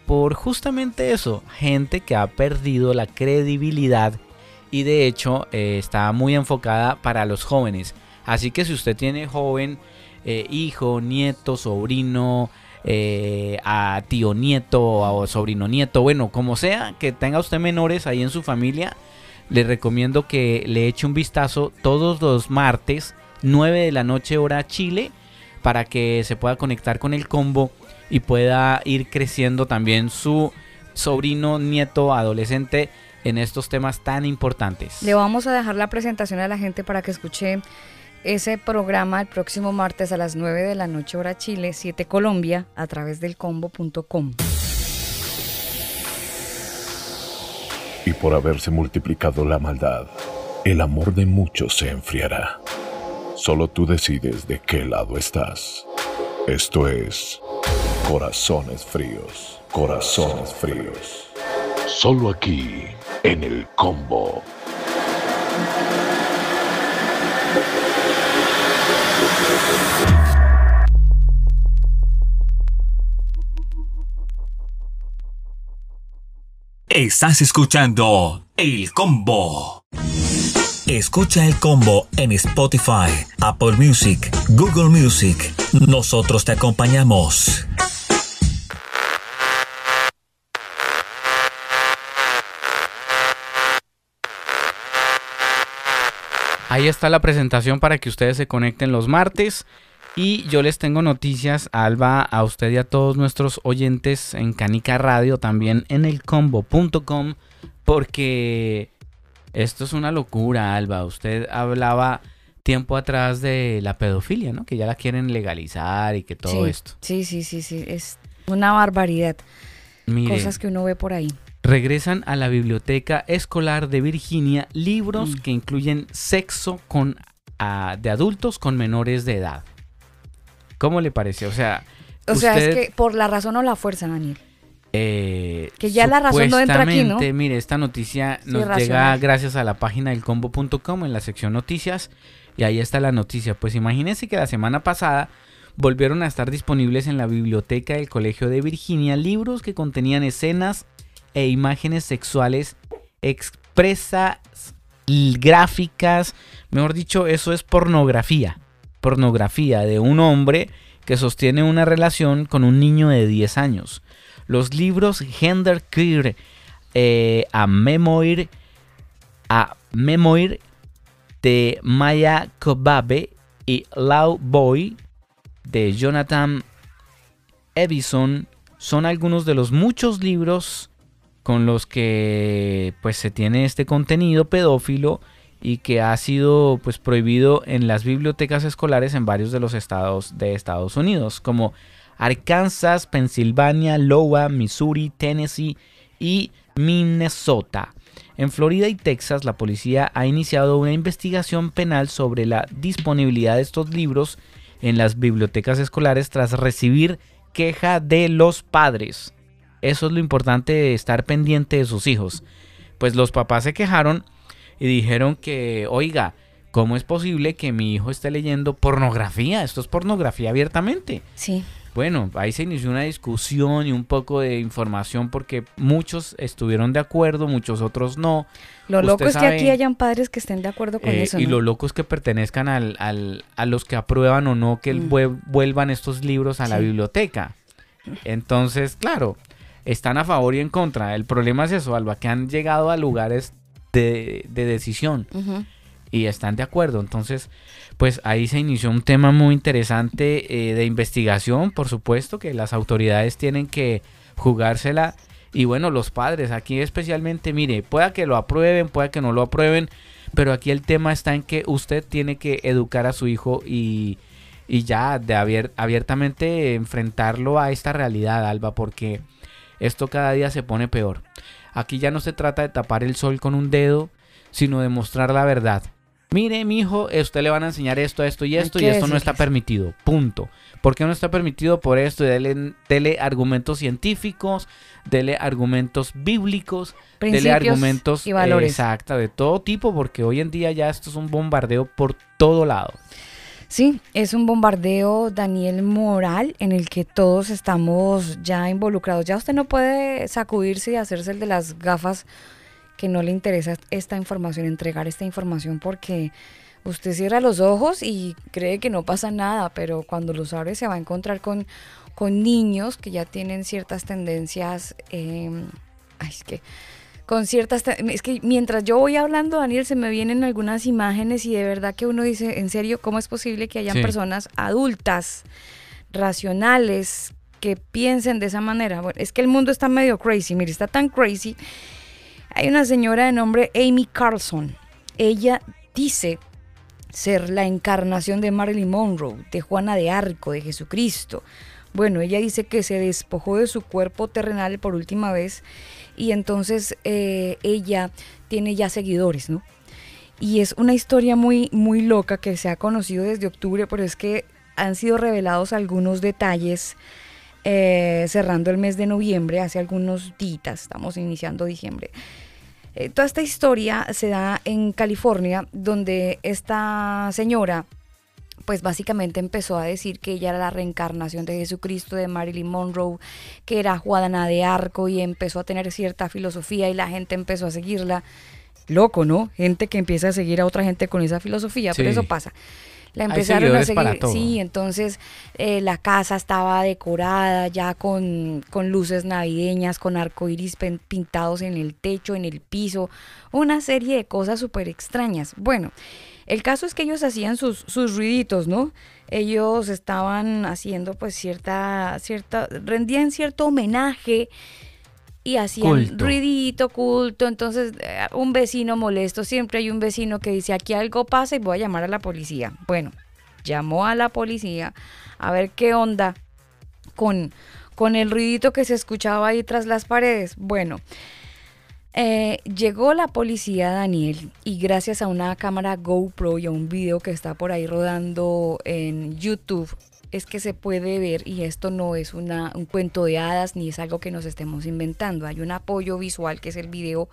Por justamente eso, gente que ha perdido la credibilidad y de hecho eh, está muy enfocada para los jóvenes. Así que si usted tiene joven, eh, hijo, nieto, sobrino, eh, a tío nieto o sobrino nieto, bueno, como sea, que tenga usted menores ahí en su familia, le recomiendo que le eche un vistazo todos los martes, 9 de la noche hora Chile, para que se pueda conectar con el combo y pueda ir creciendo también su sobrino, nieto, adolescente en estos temas tan importantes. Le vamos a dejar la presentación a la gente para que escuche ese programa el próximo martes a las 9 de la noche hora Chile, 7 Colombia, a través del combo.com. Y por haberse multiplicado la maldad, el amor de muchos se enfriará. Solo tú decides de qué lado estás. Esto es Corazones Fríos, Corazones Fríos. Solo aquí, en el combo. Estás escuchando El Combo. Escucha El Combo en Spotify, Apple Music, Google Music. Nosotros te acompañamos. Ahí está la presentación para que ustedes se conecten los martes. Y yo les tengo noticias, Alba, a usted y a todos nuestros oyentes en Canica Radio, también en elcombo.com, porque esto es una locura, Alba. Usted hablaba tiempo atrás de la pedofilia, ¿no? Que ya la quieren legalizar y que todo sí, esto. Sí, sí, sí, sí. Es una barbaridad. Mire, Cosas que uno ve por ahí. regresan a la biblioteca escolar de Virginia libros Mm. que incluyen sexo con, ah, de adultos con menores de edad. ¿Cómo le parece? O sea, O sea, es que por la razón o la fuerza, Daniel. eh, que ya la razón no entra aquí, ¿no? Mire, esta noticia Sí, nos llega gracias a la página del combo.com en la sección noticias y ahí está la noticia. Pues imagínense que la semana pasada volvieron a estar disponibles en la biblioteca del Colegio de Virginia libros que contenían escenas e imágenes sexuales expresas, gráficas, mejor dicho, eso es pornografía. Pornografía de un hombre que sostiene una relación con un niño de 10 años. Los libros Gender Queer eh, a Memoir a Memoir de Maya Kobabe y Lau Boy de Jonathan Evison son algunos de los muchos libros con los que pues se tiene este contenido pedófilo y que ha sido pues prohibido en las bibliotecas escolares en varios de los estados de Estados Unidos como Arkansas, Pensilvania, Iowa, Missouri, Tennessee y Minnesota. En Florida y Texas, la policía ha iniciado una investigación penal sobre la disponibilidad de estos libros en las bibliotecas escolares tras recibir queja de los padres. Eso es lo importante de estar pendiente de sus hijos. Pues los papás se quejaron y dijeron que, oiga, ¿cómo es posible que mi hijo esté leyendo pornografía? Esto es pornografía abiertamente. Sí. Bueno, ahí se inició una discusión y un poco de información porque muchos estuvieron de acuerdo, muchos otros no. Lo Usted loco es que aquí hayan padres que estén de acuerdo con eh, eso. y ¿no? lo loco es que pertenezcan al, al- a los que aprueban o no que Mm. vue- vuelvan estos libros a la biblioteca. Entonces, claro, están a favor y en contra. El problema es eso, Alba, que han llegado a lugares de, de decisión y están de acuerdo. Entonces, pues ahí se inició un tema muy interesante eh, de investigación, por supuesto, que las autoridades tienen que jugársela. Y bueno, los padres, aquí especialmente, mire, pueda que lo aprueben, pueda que no lo aprueben, pero aquí el tema está en que usted tiene que educar a su hijo y, y ya de abier- abiertamente enfrentarlo a esta realidad, Alba, porque esto cada día se pone peor. Aquí ya no se trata de tapar el sol con un dedo, sino de mostrar la verdad. Mire, mi hijo, a usted le van a enseñar esto, esto y esto, y esto no está permitido. Punto. ¿Por qué no está permitido? Por esto. Dele, dele argumentos científicos, dele argumentos bíblicos, dele Principios argumentos y valores. exacta, de todo tipo, porque hoy en día ya esto es un bombardeo por todo lado. Sí, es un bombardeo, Daniel, moral en el que todos estamos ya involucrados. Ya usted no puede sacudirse y hacerse el de las gafas que no le interesa esta información, entregar esta información porque usted cierra los ojos y cree que no pasa nada, pero cuando los abre se va a encontrar con, con niños que ya tienen ciertas tendencias, eh, ay, es que con ciertas... Es que mientras yo voy hablando, Daniel, se me vienen algunas imágenes y de verdad que uno dice, en serio, ¿cómo es posible que hayan Sí. personas adultas, racionales, que piensen de esa manera? Bueno, es que el mundo está medio crazy, mire, está tan crazy. Hay una señora de nombre Amy Carlson. Ella dice ser la encarnación de Marilyn Monroe, de Juana de Arco, de Jesucristo. Bueno, ella dice que se despojó de su cuerpo terrenal por última vez y entonces eh, ella tiene ya seguidores, ¿no? Y es una historia muy, muy loca que se ha conocido desde octubre, pero es que han sido revelados algunos detalles eh, cerrando el mes de noviembre, hace algunos días, estamos iniciando diciembre. Eh, toda esta historia se da en California, donde esta señora, pues básicamente empezó a decir que ella era la reencarnación de Jesucristo, de Marilyn Monroe, que era Juana de Arco y empezó a tener cierta filosofía y la gente empezó a seguirla. Loco, ¿no? Gente que empieza a seguir a otra gente con esa filosofía, pero Sí. eso pasa. La empezaron a seguir. Sí, entonces eh, la casa estaba decorada ya con, con luces navideñas, con arcoíris pintados en el techo, en el piso, una serie de cosas súper extrañas. Bueno, el caso es que ellos hacían sus, sus ruiditos, ¿no? Ellos estaban haciendo pues cierta, cierta, rendían cierto homenaje y hacían Culto. ruidito, culto. Entonces, eh, un vecino molesto, siempre hay un vecino que dice, aquí algo pasa y voy a llamar a la policía. Bueno, llamó a la policía a ver qué onda con, con el ruidito que se escuchaba ahí tras las paredes. Bueno, eh, llegó la policía Daniel y gracias a una cámara GoPro y a un video que está por ahí rodando en YouTube es que se puede ver y esto no es una, un cuento de hadas ni es algo que nos estemos inventando. Hay un apoyo visual que es el video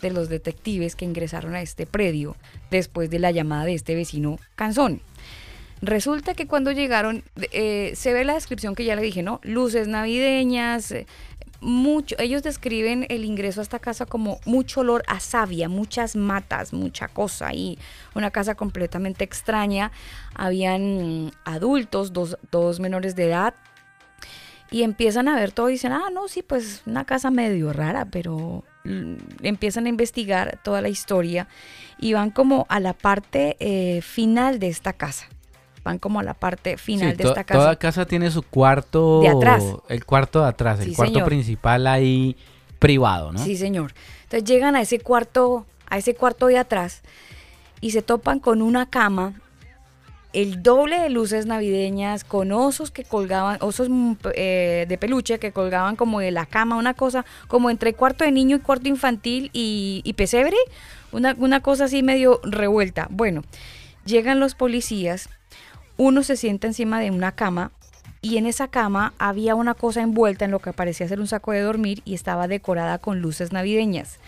de los detectives que ingresaron a este predio después de la llamada de este vecino Canzón. Resulta que cuando llegaron, eh, se ve la descripción que ya le dije, ¿no? Luces navideñas, eh, mucho, ellos describen el ingreso a esta casa como mucho olor a savia, muchas matas, mucha cosa y una casa completamente extraña. Habían adultos, dos, dos menores de edad, y empiezan a ver todo y dicen, ah, no, sí, pues una casa medio rara, pero empiezan a investigar toda la historia y van como a la parte eh, final de esta casa. Van como a la parte final Sí, de esta casa. Toda casa tiene su cuarto. De atrás. El cuarto de atrás, el cuarto señor. principal ahí privado, ¿no? Sí, señor. Entonces llegan a ese cuarto, a ese cuarto de atrás y se topan con una cama, el doble de luces navideñas, con osos que colgaban, osos mm, eh, de peluche que colgaban como de la cama, una cosa como entre cuarto de niño y cuarto infantil y, y pesebre, una, una cosa así medio revuelta. Bueno, llegan los policías, uno se sienta encima de una cama y en esa cama había una cosa envuelta en lo que parecía ser un saco de dormir y estaba decorada con luces navideñas.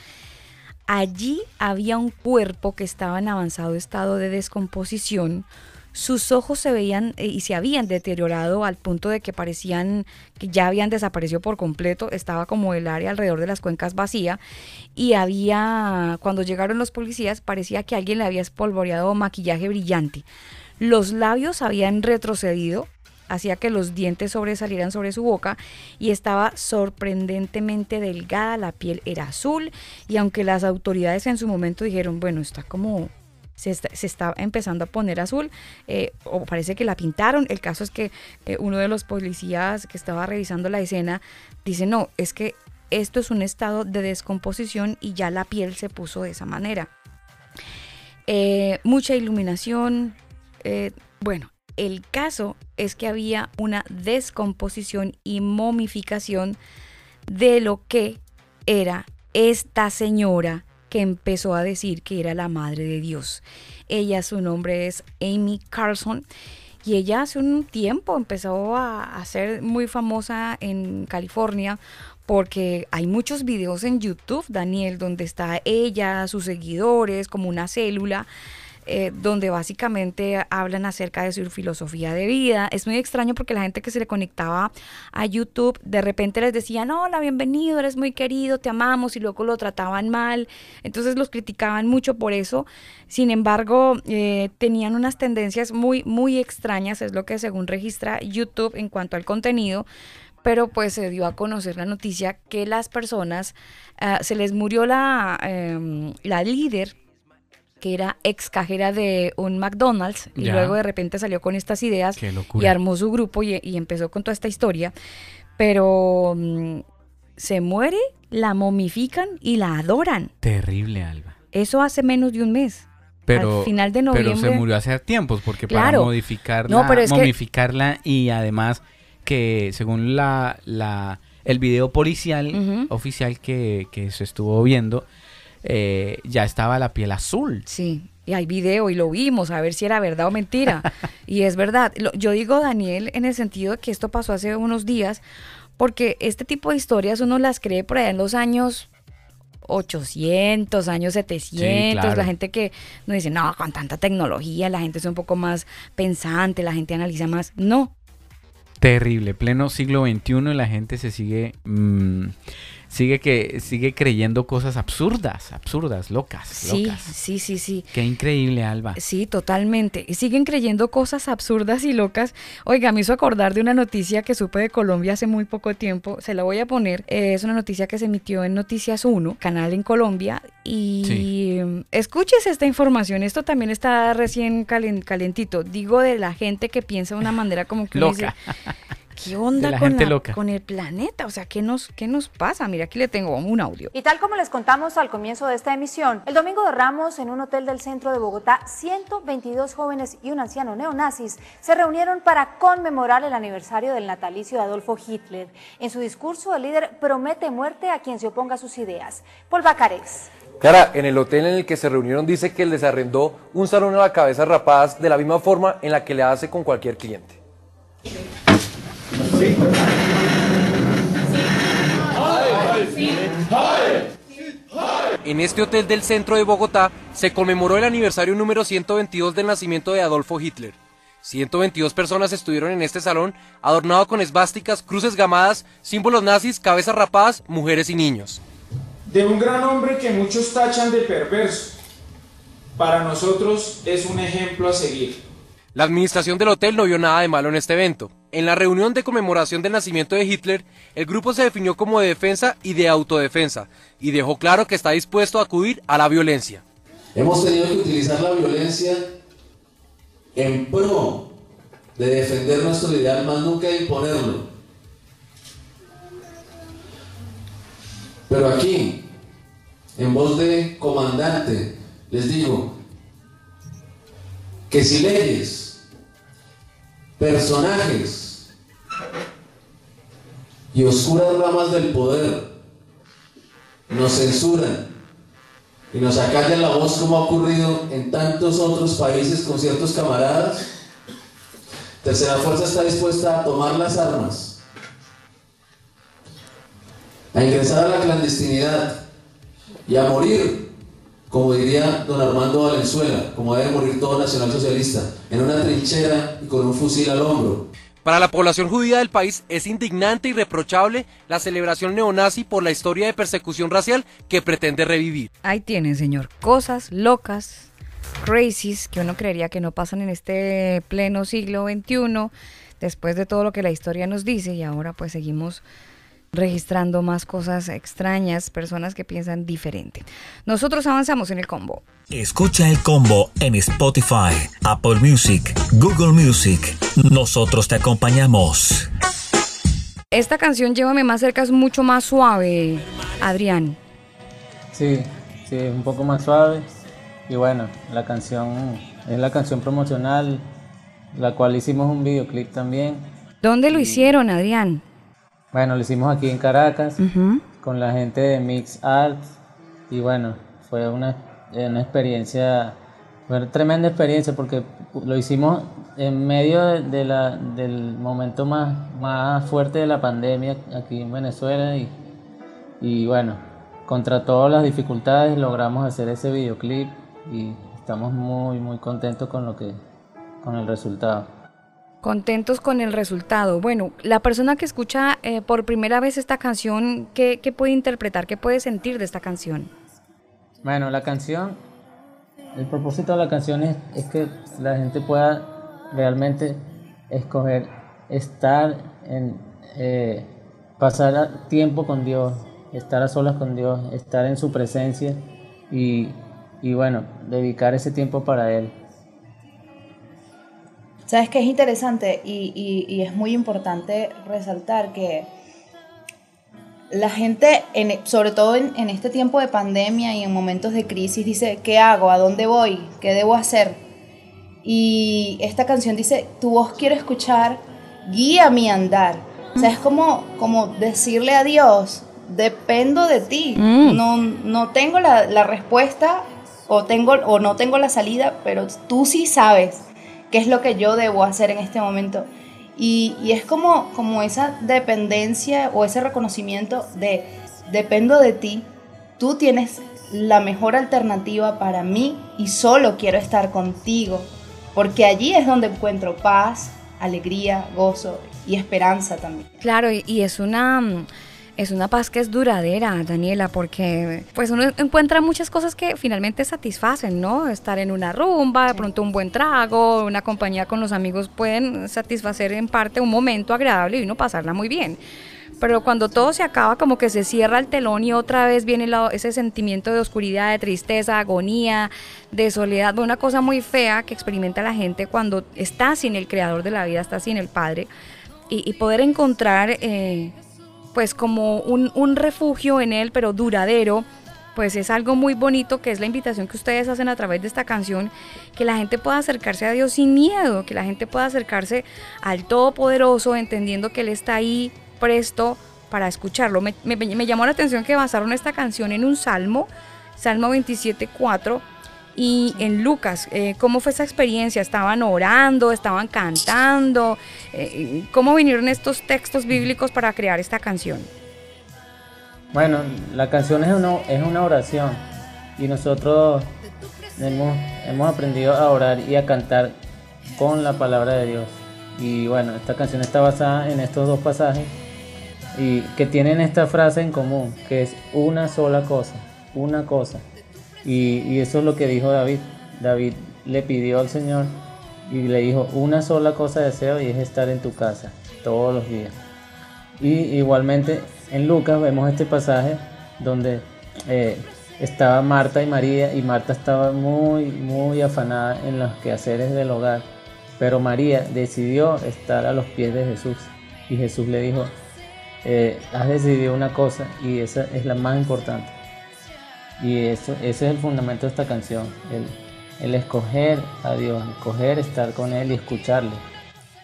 Allí había un cuerpo que estaba en avanzado estado de descomposición. Sus ojos se veían eh, y se habían deteriorado al punto de que parecían que ya habían desaparecido por completo. Estaba como el área alrededor de las cuencas vacía y había, cuando llegaron los policías, parecía que alguien le había espolvoreado maquillaje brillante. Los labios habían retrocedido, hacía que los dientes sobresalieran sobre su boca y estaba sorprendentemente delgada, la piel era azul y aunque las autoridades en su momento dijeron, bueno, está como... Se está, se está empezando a poner azul, eh, o parece que la pintaron. El caso es que eh, uno de los policías que estaba revisando la escena dice, no, es que esto es un estado de descomposición y ya la piel se puso de esa manera. Eh, mucha iluminación. Eh, bueno, el caso es que había una descomposición y momificación de lo que era esta señora que empezó a decir que era la madre de Dios. Ella, su nombre es Amy Carlson. Y ella hace un tiempo empezó a, a ser muy famosa en California porque hay muchos videos en YouTube, Daniel, donde está ella, sus seguidores, como una célula, eh, donde básicamente hablan acerca de su filosofía de vida. Es muy extraño porque la gente que se le conectaba a YouTube de repente les decían, hola, bienvenido, eres muy querido, te amamos, y luego lo trataban mal. Entonces los criticaban mucho por eso. Sin embargo, eh, tenían unas tendencias muy, muy extrañas, es lo que según registra YouTube en cuanto al contenido pero pues se dio a conocer la noticia que las personas, ah, se les murió la, em, la líder, que era ex cajera de un McDonald's, y Ya. luego de repente salió con estas ideas y armó su grupo y, y empezó con toda esta historia, pero mm, se muere, la momifican y la adoran. Terrible, Alba. Eso hace menos de un mes. Pero, Al final de pero noviembre. se murió hace tiempos porque Claro. para modificarla, No, pero es que- momificarla y además que según la, la el video policial oficial que, que se estuvo viendo eh, ya estaba la piel azul. Sí, y hay video y lo vimos, a ver si era verdad o mentira. y es verdad. Lo- yo digo, Daniel, en el sentido de que esto pasó hace unos días, porque este tipo de historias uno las cree por allá en los años 800, años 700, claro. la gente que no dice, no, con tanta tecnología, la gente es un poco más pensante, la gente analiza más. No, Terrible, pleno siglo XXI y la gente se sigue mm, sigue que sigue creyendo cosas absurdas, absurdas, locas, Sí, locas. sí, sí, sí. Qué increíble, Alba. Sí, totalmente. Y siguen creyendo cosas absurdas y locas. Oiga, me hizo acordar de una noticia que supe de Colombia hace muy poco tiempo. Se la voy a poner. Eh, es una noticia que se emitió en Noticias 1, canal en Colombia. Y Sí. escuches esta información. Esto también está recién calen- calentito. Digo de la gente que piensa de una manera como que dice, Loca. ¿Qué onda la con, gente la- loca. con el planeta? O sea, ¿qué nos, ¿qué nos pasa? Mira, aquí le tengo un audio. Y tal como les contamos al comienzo de esta emisión, el domingo de Ramos, en un hotel del centro de Bogotá, 122 jóvenes y un anciano neonazis se reunieron para conmemorar el aniversario del natalicio de Adolfo Hitler. En su discurso, el líder promete muerte a quien se oponga a sus ideas. Paul Bacares. Clara, en el hotel en el que se reunieron dice que les arrendó un salón a la cabeza rapadas de la misma forma en la que le hace con cualquier cliente. En este hotel del centro de Bogotá se conmemoró el aniversario número 122 del nacimiento de Adolfo Hitler. 122 personas estuvieron en este salón adornado con esvásticas, cruces gamadas, símbolos nazis, cabezas rapadas, mujeres y niños. de un gran hombre que muchos tachan de perverso. Para nosotros es un ejemplo a seguir. La administración del hotel no vio nada de malo en este evento. En la reunión de conmemoración del nacimiento de Hitler, el grupo se definió como de defensa y de autodefensa, y dejó claro que está dispuesto a acudir a la violencia. Hemos tenido que utilizar la violencia en pro de defender nuestro ideal, más nunca de imponerlo. Pero aquí, en voz de comandante, les digo que si leyes, personajes y oscuras ramas del poder nos censuran y nos acallan la voz como ha ocurrido en tantos otros países con ciertos camaradas, Tercera Fuerza está dispuesta a tomar las armas, a ingresar a la clandestinidad y a morir, como diría don Armando Valenzuela, como debe morir todo nacionalsocialista, en una trinchera y con un fusil al hombro. Para la población judía del país es indignante y reprochable la celebración neonazi por la historia de persecución racial que pretende revivir. Ahí tienen, señor. Cosas locas, crazies, que uno creería que no pasan en este pleno siglo XXI, después de todo lo que la historia nos dice, y ahora pues seguimos registrando más cosas extrañas, personas que piensan diferente. Nosotros avanzamos en el combo. Escucha el combo en Spotify, Apple Music, Google Music. Nosotros te acompañamos. Esta canción Llévame más cerca es mucho más suave, Adrián. Sí, sí, es un poco más suave. Y bueno, la canción es la canción promocional, la cual hicimos un videoclip también. ¿Dónde lo hicieron, Adrián? Bueno, lo hicimos aquí en Caracas con la gente de Mix Art y bueno, fue una, una experiencia, fue una tremenda experiencia porque lo hicimos en medio de la, del momento más, más fuerte de la pandemia aquí en Venezuela y, y bueno, contra todas las dificultades logramos hacer ese videoclip y estamos muy muy contentos con lo que con el resultado. Contentos con el resultado. Bueno, la persona que escucha eh, por primera vez esta canción, ¿qué, puede interpretar? ¿Qué puede sentir de esta canción? Bueno, la canción, el propósito de la canción es, que la gente pueda realmente escoger estar en, eh, pasar tiempo con Dios, estar a solas con Dios, estar en su presencia y bueno, dedicar ese tiempo para Él. ¿Sabes qué es interesante? Y, y- y es muy importante resaltar que la gente, en- sobre todo en, en este tiempo de pandemia y en momentos de crisis, dice, ¿qué hago? ¿A dónde voy? ¿Qué debo hacer? Y esta canción dice, tu voz quiero escuchar, guía mi andar. O sea, es como, como decirle a Dios, dependo de ti. Mm. No, no tengo la, la respuesta o, tengo, o no tengo la salida, pero tú sí sabes qué es lo que yo debo hacer en este momento. Y, y es como, como esa dependencia o ese reconocimiento de dependo de ti, tú tienes la mejor alternativa para mí y solo quiero estar contigo, porque allí es donde encuentro paz, alegría, gozo y esperanza también. Claro, y, es una Es una paz que es duradera, Daniela, porque pues uno encuentra muchas cosas que finalmente satisfacen, ¿no? Estar en una rumba, de pronto un buen trago, una compañía con los amigos pueden satisfacer en parte un momento agradable y uno pasarla muy bien. Pero cuando todo se acaba, como que se cierra el telón y otra vez viene la- ese sentimiento de oscuridad, de tristeza, agonía, de soledad, una cosa muy fea que experimenta la gente cuando está sin el creador de la vida, está sin el Padre. Y, y poder encontrar, eh, pues, como un, un refugio en él, pero duradero, pues es algo muy bonito que es la invitación que ustedes hacen a través de esta canción, que la gente pueda acercarse a Dios sin miedo, que la gente pueda acercarse al Todopoderoso, entendiendo que Él está ahí presto para escucharlo. Me, me- me llamó la atención que basaron esta canción en un salmo, Salmo 27.4, y en Lucas. Eh, ¿Cómo fue esa experiencia? ¿Estaban orando? ¿Estaban cantando? Eh, ¿Cómo vinieron estos textos bíblicos para crear esta canción? Bueno, la canción es una, es una oración y nosotros hemos, hemos aprendido a orar y a cantar con la palabra de Dios. Y bueno, esta canción está basada en estos dos pasajes y que tienen esta frase en común, que es una sola cosa, una cosa. Y, eso es lo que dijo David. David le pidió al Señor y le dijo, una sola cosa deseo y es estar en tu casa todos los días. Y igualmente en Lucas vemos este pasaje donde eh, estaba Marta y María y Marta estaba muy, muy afanada en los quehaceres del hogar. Pero María decidió estar a los pies de Jesús y Jesús le dijo, eh, has decidido una cosa y esa es la más importante. Y eso, ese es el fundamento de esta canción, el, el escoger a Dios, escoger estar con Él y escucharle.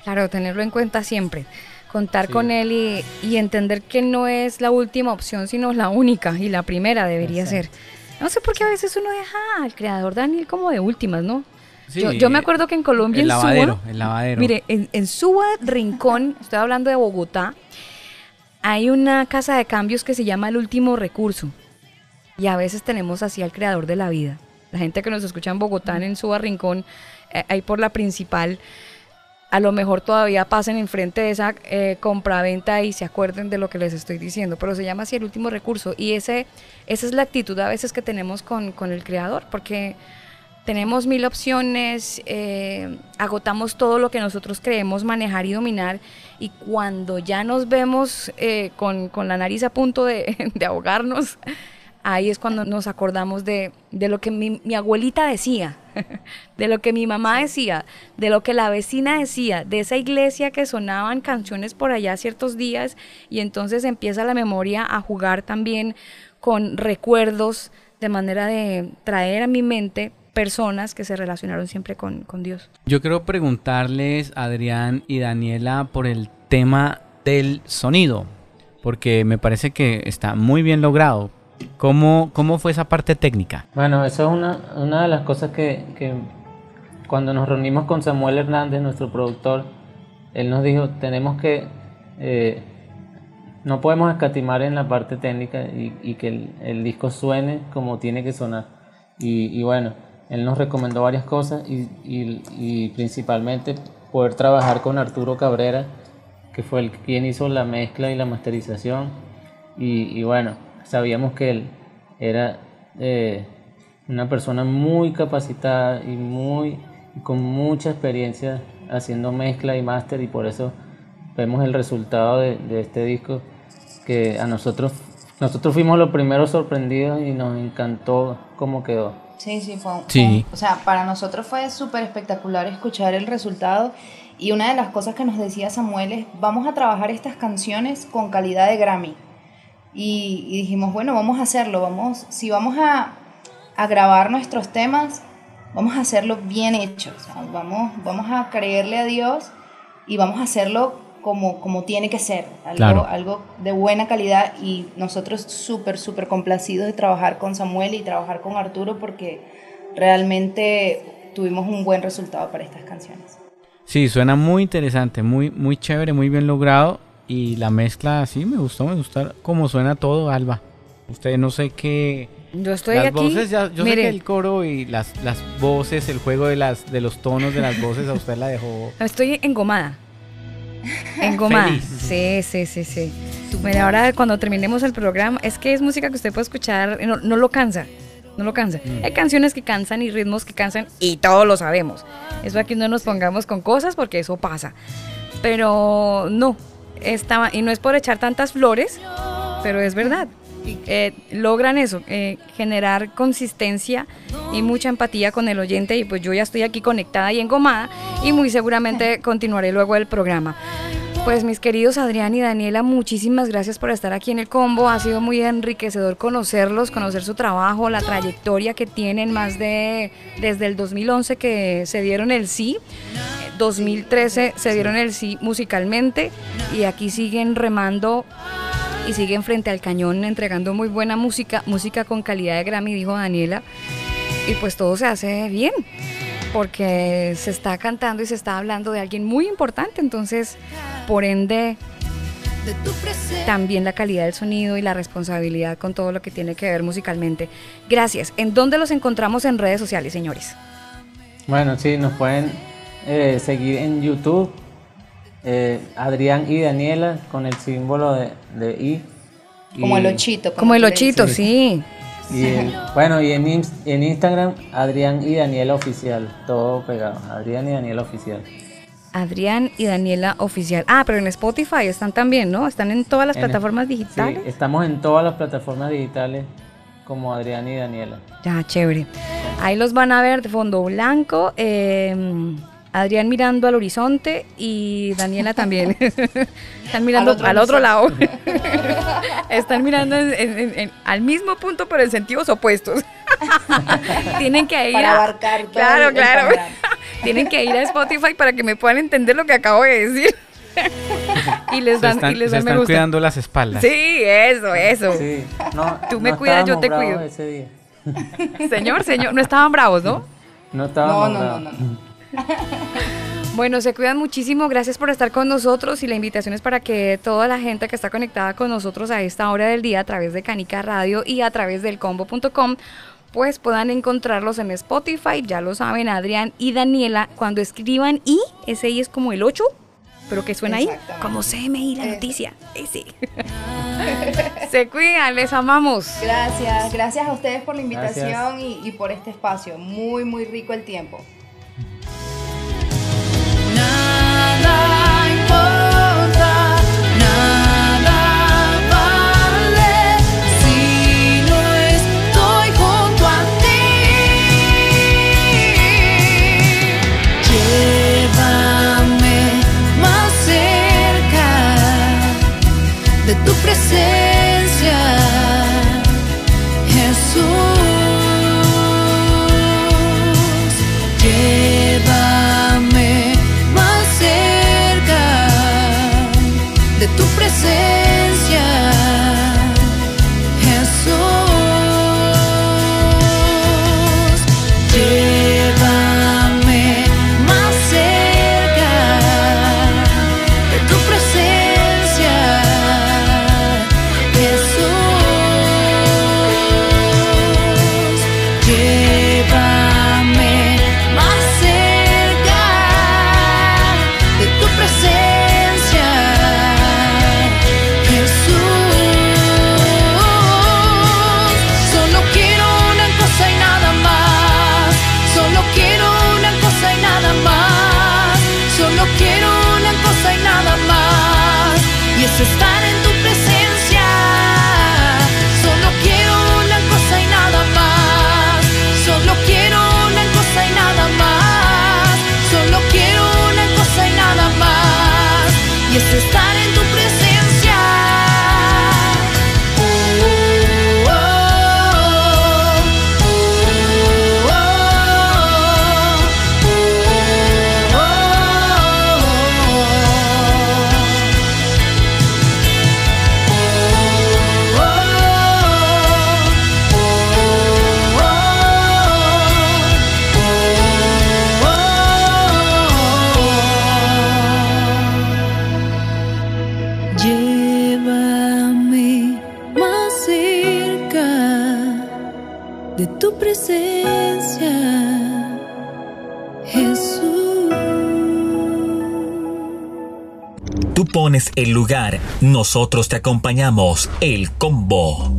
Claro, tenerlo en cuenta siempre, contar con él y, y entender que no es la última opción, sino la única y la primera debería ser. No sé por qué a veces uno deja al creador Daniel como de últimas, ¿no? Sí, yo, yo me acuerdo que en Colombia, el en lavadero, Suba, el lavadero. mire, en, en Suba, Rincón, estoy hablando de Bogotá, hay una casa de cambios que se llama El Último Recurso. Y a veces tenemos así al creador de la vida. La gente que nos escucha en Bogotá, en Suba Rincón, eh, ahí por la principal, a lo mejor todavía pasen enfrente de esa eh, compraventa y se acuerden de lo que les estoy diciendo, pero se llama así el último recurso y ese, esa es la actitud a veces que tenemos con, con el creador, porque tenemos mil opciones, eh, agotamos todo lo que nosotros creemos manejar y dominar y cuando ya nos vemos eh, con, con la nariz a punto de ahogarnos, ahí es cuando nos acordamos de, de lo que mi, abuelita decía, de lo que mi mamá decía, de lo que la vecina decía, de esa iglesia que sonaban canciones por allá ciertos días y entonces empieza la memoria a jugar también con recuerdos de manera de traer a mi mente personas que se relacionaron siempre con, con Dios. Yo quiero preguntarles, Adrián y Daniela, por el tema del sonido, porque me parece que está muy bien logrado. ¿Cómo, cómo fue esa parte técnica? Bueno, eso es una, una de las cosas que, que cuando nos reunimos con Samuel Hernández, nuestro productor, él nos dijo, tenemos que, eh, no podemos escatimar en la parte técnica y, y que el, el disco suene como tiene que sonar. Y, y bueno, él nos recomendó varias cosas y, y- principalmente poder trabajar con Arturo Cabrera, que fue el quien hizo la mezcla y la masterización. Y bueno, sabíamos que él era eh, una persona muy capacitada y muy con mucha experiencia haciendo mezcla y máster y por eso vemos el resultado de, de este disco que a nosotros nosotros fuimos los primeros sorprendidos y nos encantó cómo quedó. Sí, sí, fue un- Sí. O sea, para nosotros fue súper espectacular escuchar el resultado y una de las cosas que nos decía Samuel es, vamos a trabajar estas canciones con calidad de Grammy. Y, y dijimos, bueno, vamos a hacerlo, vamos, si vamos a, a grabar nuestros temas, vamos a hacerlo bien hecho, o sea, vamos, vamos a creerle a Dios y vamos a hacerlo como, como tiene que ser, algo, Claro. algo de buena calidad y nosotros súper, súper complacidos de trabajar con Samuel y trabajar con Arturo porque realmente tuvimos un buen resultado para estas canciones. Sí, suena muy interesante, muy, muy chévere, muy bien logrado. Y la mezcla, sí, me gustó, me gustó cómo suena todo, Alba. Usted no sé qué... Yo estoy las aquí, voces, ya- yo sé mire. que el coro y las, las voces, el juego de, las, de los tonos de las voces a usted la dejó... Estoy engomada. Engomada. Feliz. Sí, sí, sí, sí. Mira, ahora cuando terminemos el programa, es que es música que usted puede escuchar, no, no lo cansa, no lo cansa. Mm. Hay canciones que cansan y ritmos que cansan y todos lo sabemos. Eso aquí no nos pongamos con cosas porque eso pasa. Pero no, esta, y no es por echar tantas flores, pero es verdad. Eh, logran eso, eh, generar consistencia y mucha empatía con el oyente y pues yo ya estoy aquí conectada y engomada y muy seguramente continuaré luego el programa. Pues mis queridos Adrián y Daniela, muchísimas gracias por estar aquí en el combo. Ha sido muy enriquecedor conocerlos, conocer su trabajo, la trayectoria que tienen más de desde el 2011 que se dieron el sí, 2013 se dieron el sí musicalmente y aquí siguen remando y siguen frente al cañón entregando muy buena música, música con calidad de Grammy, dijo Daniela. Y pues todo se hace bien, porque se está cantando y se está hablando de alguien muy importante, entonces por ende también la calidad del sonido y la responsabilidad con todo lo que tiene que ver musicalmente. Gracias. ¿En dónde los encontramos en redes sociales, señores? Bueno, sí, nos pueden eh, seguir en YouTube, eh, Adrián y Daniela, con el símbolo de, de I. Como Y- el ochito. Como el tú le ochito, sí. Y en- bueno, y en, Ins- en Instagram, Adrián y Daniela Oficial, todo pegado. Adrián y Daniela Oficial. Adrián y Daniela Oficial. Ah, pero en Spotify están también, ¿no? Están en todas las En- plataformas Sí, digitales. estamos en todas las plataformas digitales como Adrián y Daniela. Ya, chévere. Ahí los van a ver de fondo blanco. eh, Adrián mirando al horizonte y Daniela también. Están mirando Al al otro otro, lado. Están mirando en- en- en- en- al mismo punto, pero en sentidos opuestos. Tienen que ir Para a- abarcar todo Claro, el claro. Tienen que ir a Spotify para que me puedan entender lo que acabo de decir. y les Se dan, están, y les se dan me están gusta. cuidando las espaldas. Sí, eso, eso. Sí, no, Tú me no cuidas, yo te cuido. ese día. Señor, señor, no estaban bravos, ¿no? No estábamos No, no, bravos. no, no, Bueno, se cuidan muchísimo. Gracias por estar con nosotros y la invitación es para que toda la gente que está conectada con nosotros a esta hora del día a través de Canica Radio y a través del combo.com pues puedan encontrarlos en Spotify, ya lo saben, Adrián y Daniela, cuando escriban I, ese I es como el 8, pero que suena ahí, como CMI la noticia, ese. se cuidan, les amamos. Gracias, gracias a ustedes por la invitación y, y por este espacio. Muy, muy rico el tiempo. De tu presencia, Y es El lugar, nosotros te acompañamos. El combo.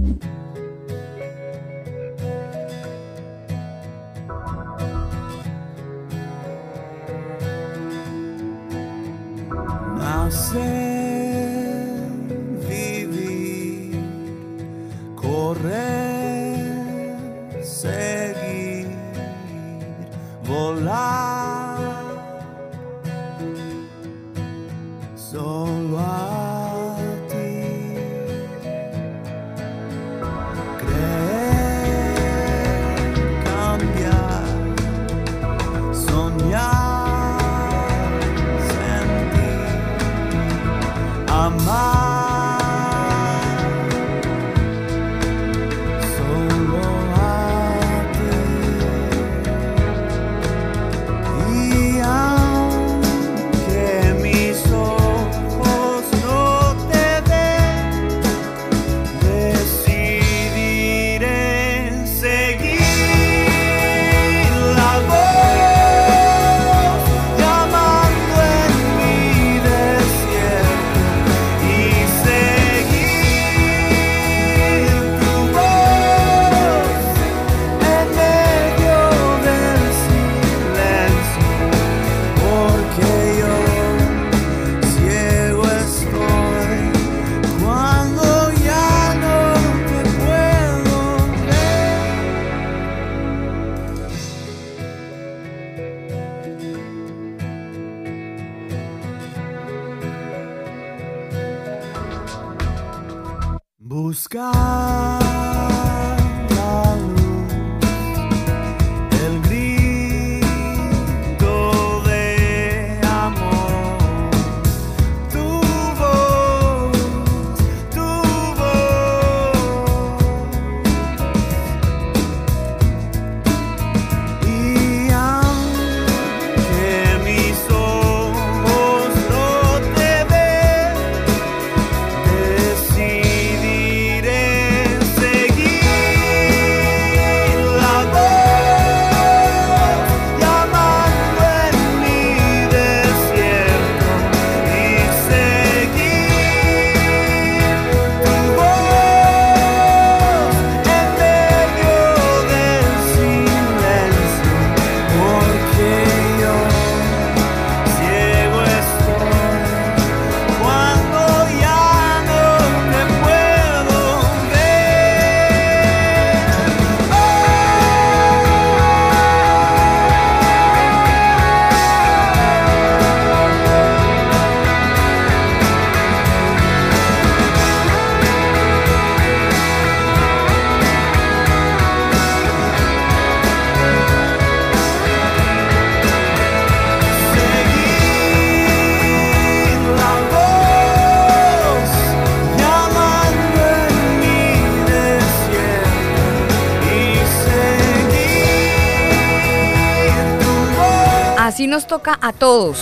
Así nos toca a todos.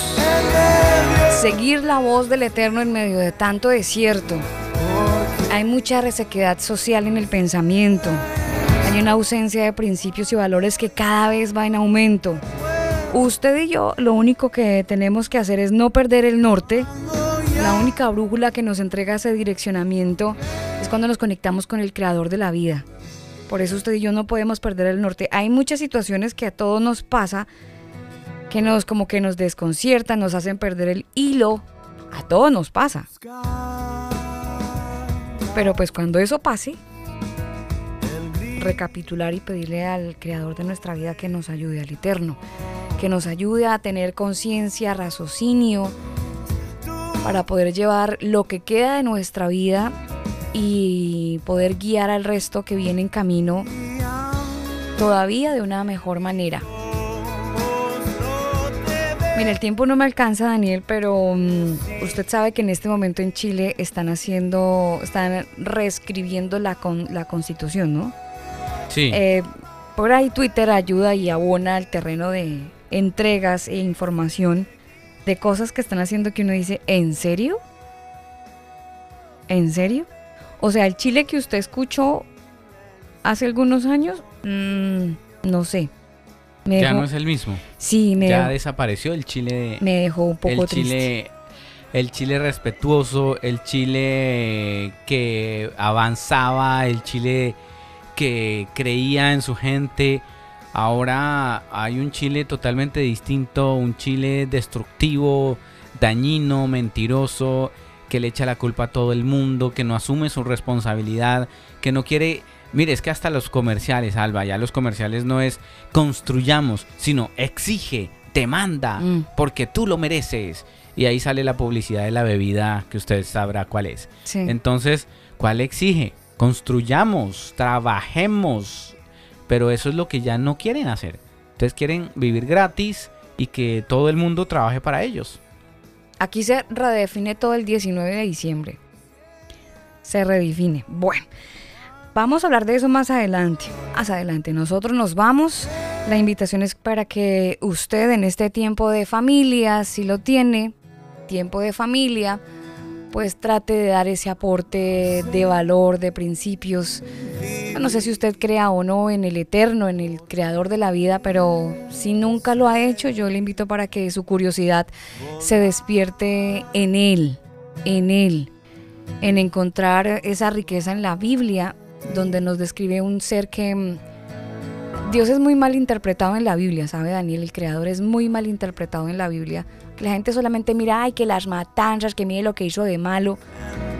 Seguir la voz del Eterno en medio de tanto desierto. Hay mucha resequedad social en el pensamiento. Hay una ausencia de principios y valores que cada vez va en aumento. Usted y yo lo único que tenemos que hacer es no perder el norte. La única brújula que nos entrega ese direccionamiento es cuando nos conectamos con el creador de la vida. Por eso usted y yo no podemos perder el norte. Hay muchas situaciones que a todos nos pasa que nos como que nos desconciertan, nos hacen perder el hilo. A todos nos pasa. Pero pues cuando eso pase, recapitular y pedirle al creador de nuestra vida que nos ayude, al eterno, que nos ayude a tener conciencia, raciocinio, para poder llevar lo que queda de nuestra vida y poder guiar al resto que viene en camino todavía de una mejor manera. Mira, el tiempo no me alcanza, Daniel, pero mm, usted sabe que en este momento en Chile están haciendo, están reescribiendo la, con, la constitución, ¿no? Sí. Eh, por ahí Twitter ayuda y abona al terreno de entregas e información de cosas que están haciendo que uno dice, ¿en serio? ¿En serio? O sea, el Chile que usted escuchó hace algunos años, mm, no sé. Me ya dejó- no es el mismo. Sí, me ya dejó- desapareció el Chile. me dejó un poco el Chile el Chile respetuoso, el Chile que avanzaba, el Chile que creía en su gente. Ahora hay un Chile totalmente distinto, un Chile destructivo, dañino, mentiroso, que le echa la culpa a todo el mundo, que no asume su responsabilidad, que no quiere... Mire, es que hasta los comerciales, Alba, ya los comerciales no es construyamos, sino exige, demanda, Mm. porque tú lo mereces. Y ahí sale la publicidad de la bebida que usted sabrá cuál es. Sí. Entonces, ¿cuál exige? Construyamos, trabajemos. Pero eso es lo que ya no quieren hacer. Entonces quieren vivir gratis y que todo el mundo trabaje para ellos. Aquí se redefine todo el 19 de diciembre. Se redefine. Bueno, vamos a hablar de eso más adelante. Más adelante. Nosotros nos vamos. La invitación es para que usted en este tiempo de familia, si lo tiene, tiempo de familia, pues trate de dar ese aporte de valor, de principios. No sé si usted crea o no en el eterno, en el creador de la vida, pero si nunca lo ha hecho, yo le invito para que su curiosidad se despierte en él, en él, en encontrar esa riqueza en la Biblia, donde nos describe un ser que mm, Dios es muy mal interpretado en la Biblia, ¿sabe Daniel? El creador es muy mal interpretado en la Biblia. Que la gente solamente mira, ay, que las matanzas, que mire lo que hizo de malo.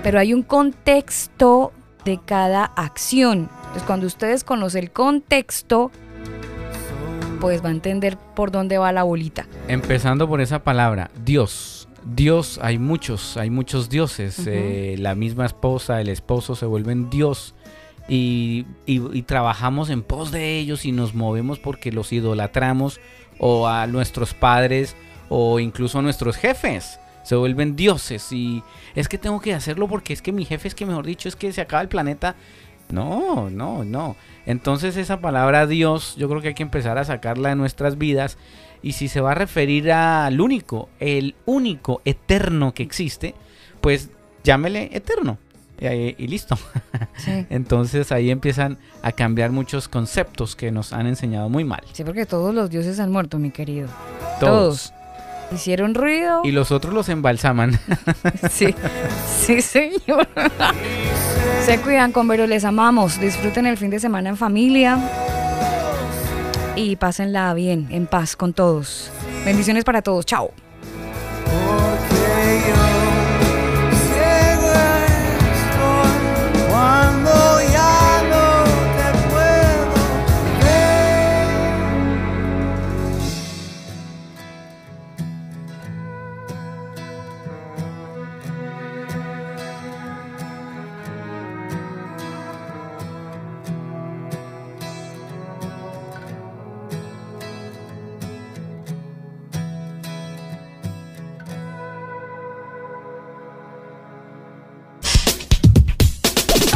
Pero hay un contexto de cada acción. Entonces, cuando ustedes conocen el contexto, pues va a entender por dónde va la bolita. Empezando por esa palabra, Dios. Dios, hay muchos, hay muchos dioses. Eh, la misma esposa, el esposo se vuelven Dios. Y, trabajamos en pos de ellos y nos movemos porque los idolatramos o a nuestros padres o incluso a nuestros jefes. Se vuelven dioses y es que tengo que hacerlo porque es que mi jefe es que mejor dicho es que se acaba el planeta. No, no, no. Entonces esa palabra Dios yo creo que hay que empezar a sacarla de nuestras vidas y si se va a referir al único, el único eterno que existe, pues llámele eterno. Y, y listo. Sí. Entonces ahí empiezan a cambiar muchos conceptos que nos han enseñado muy mal. Sí, porque todos los dioses han muerto, mi querido. Todos. Hicieron ruido. Y los otros los embalsaman. Sí, sí, señor. Se cuidan con Vero, les amamos. Disfruten el fin de semana en familia. Y pásenla bien, en paz con todos. Bendiciones para todos. Chao.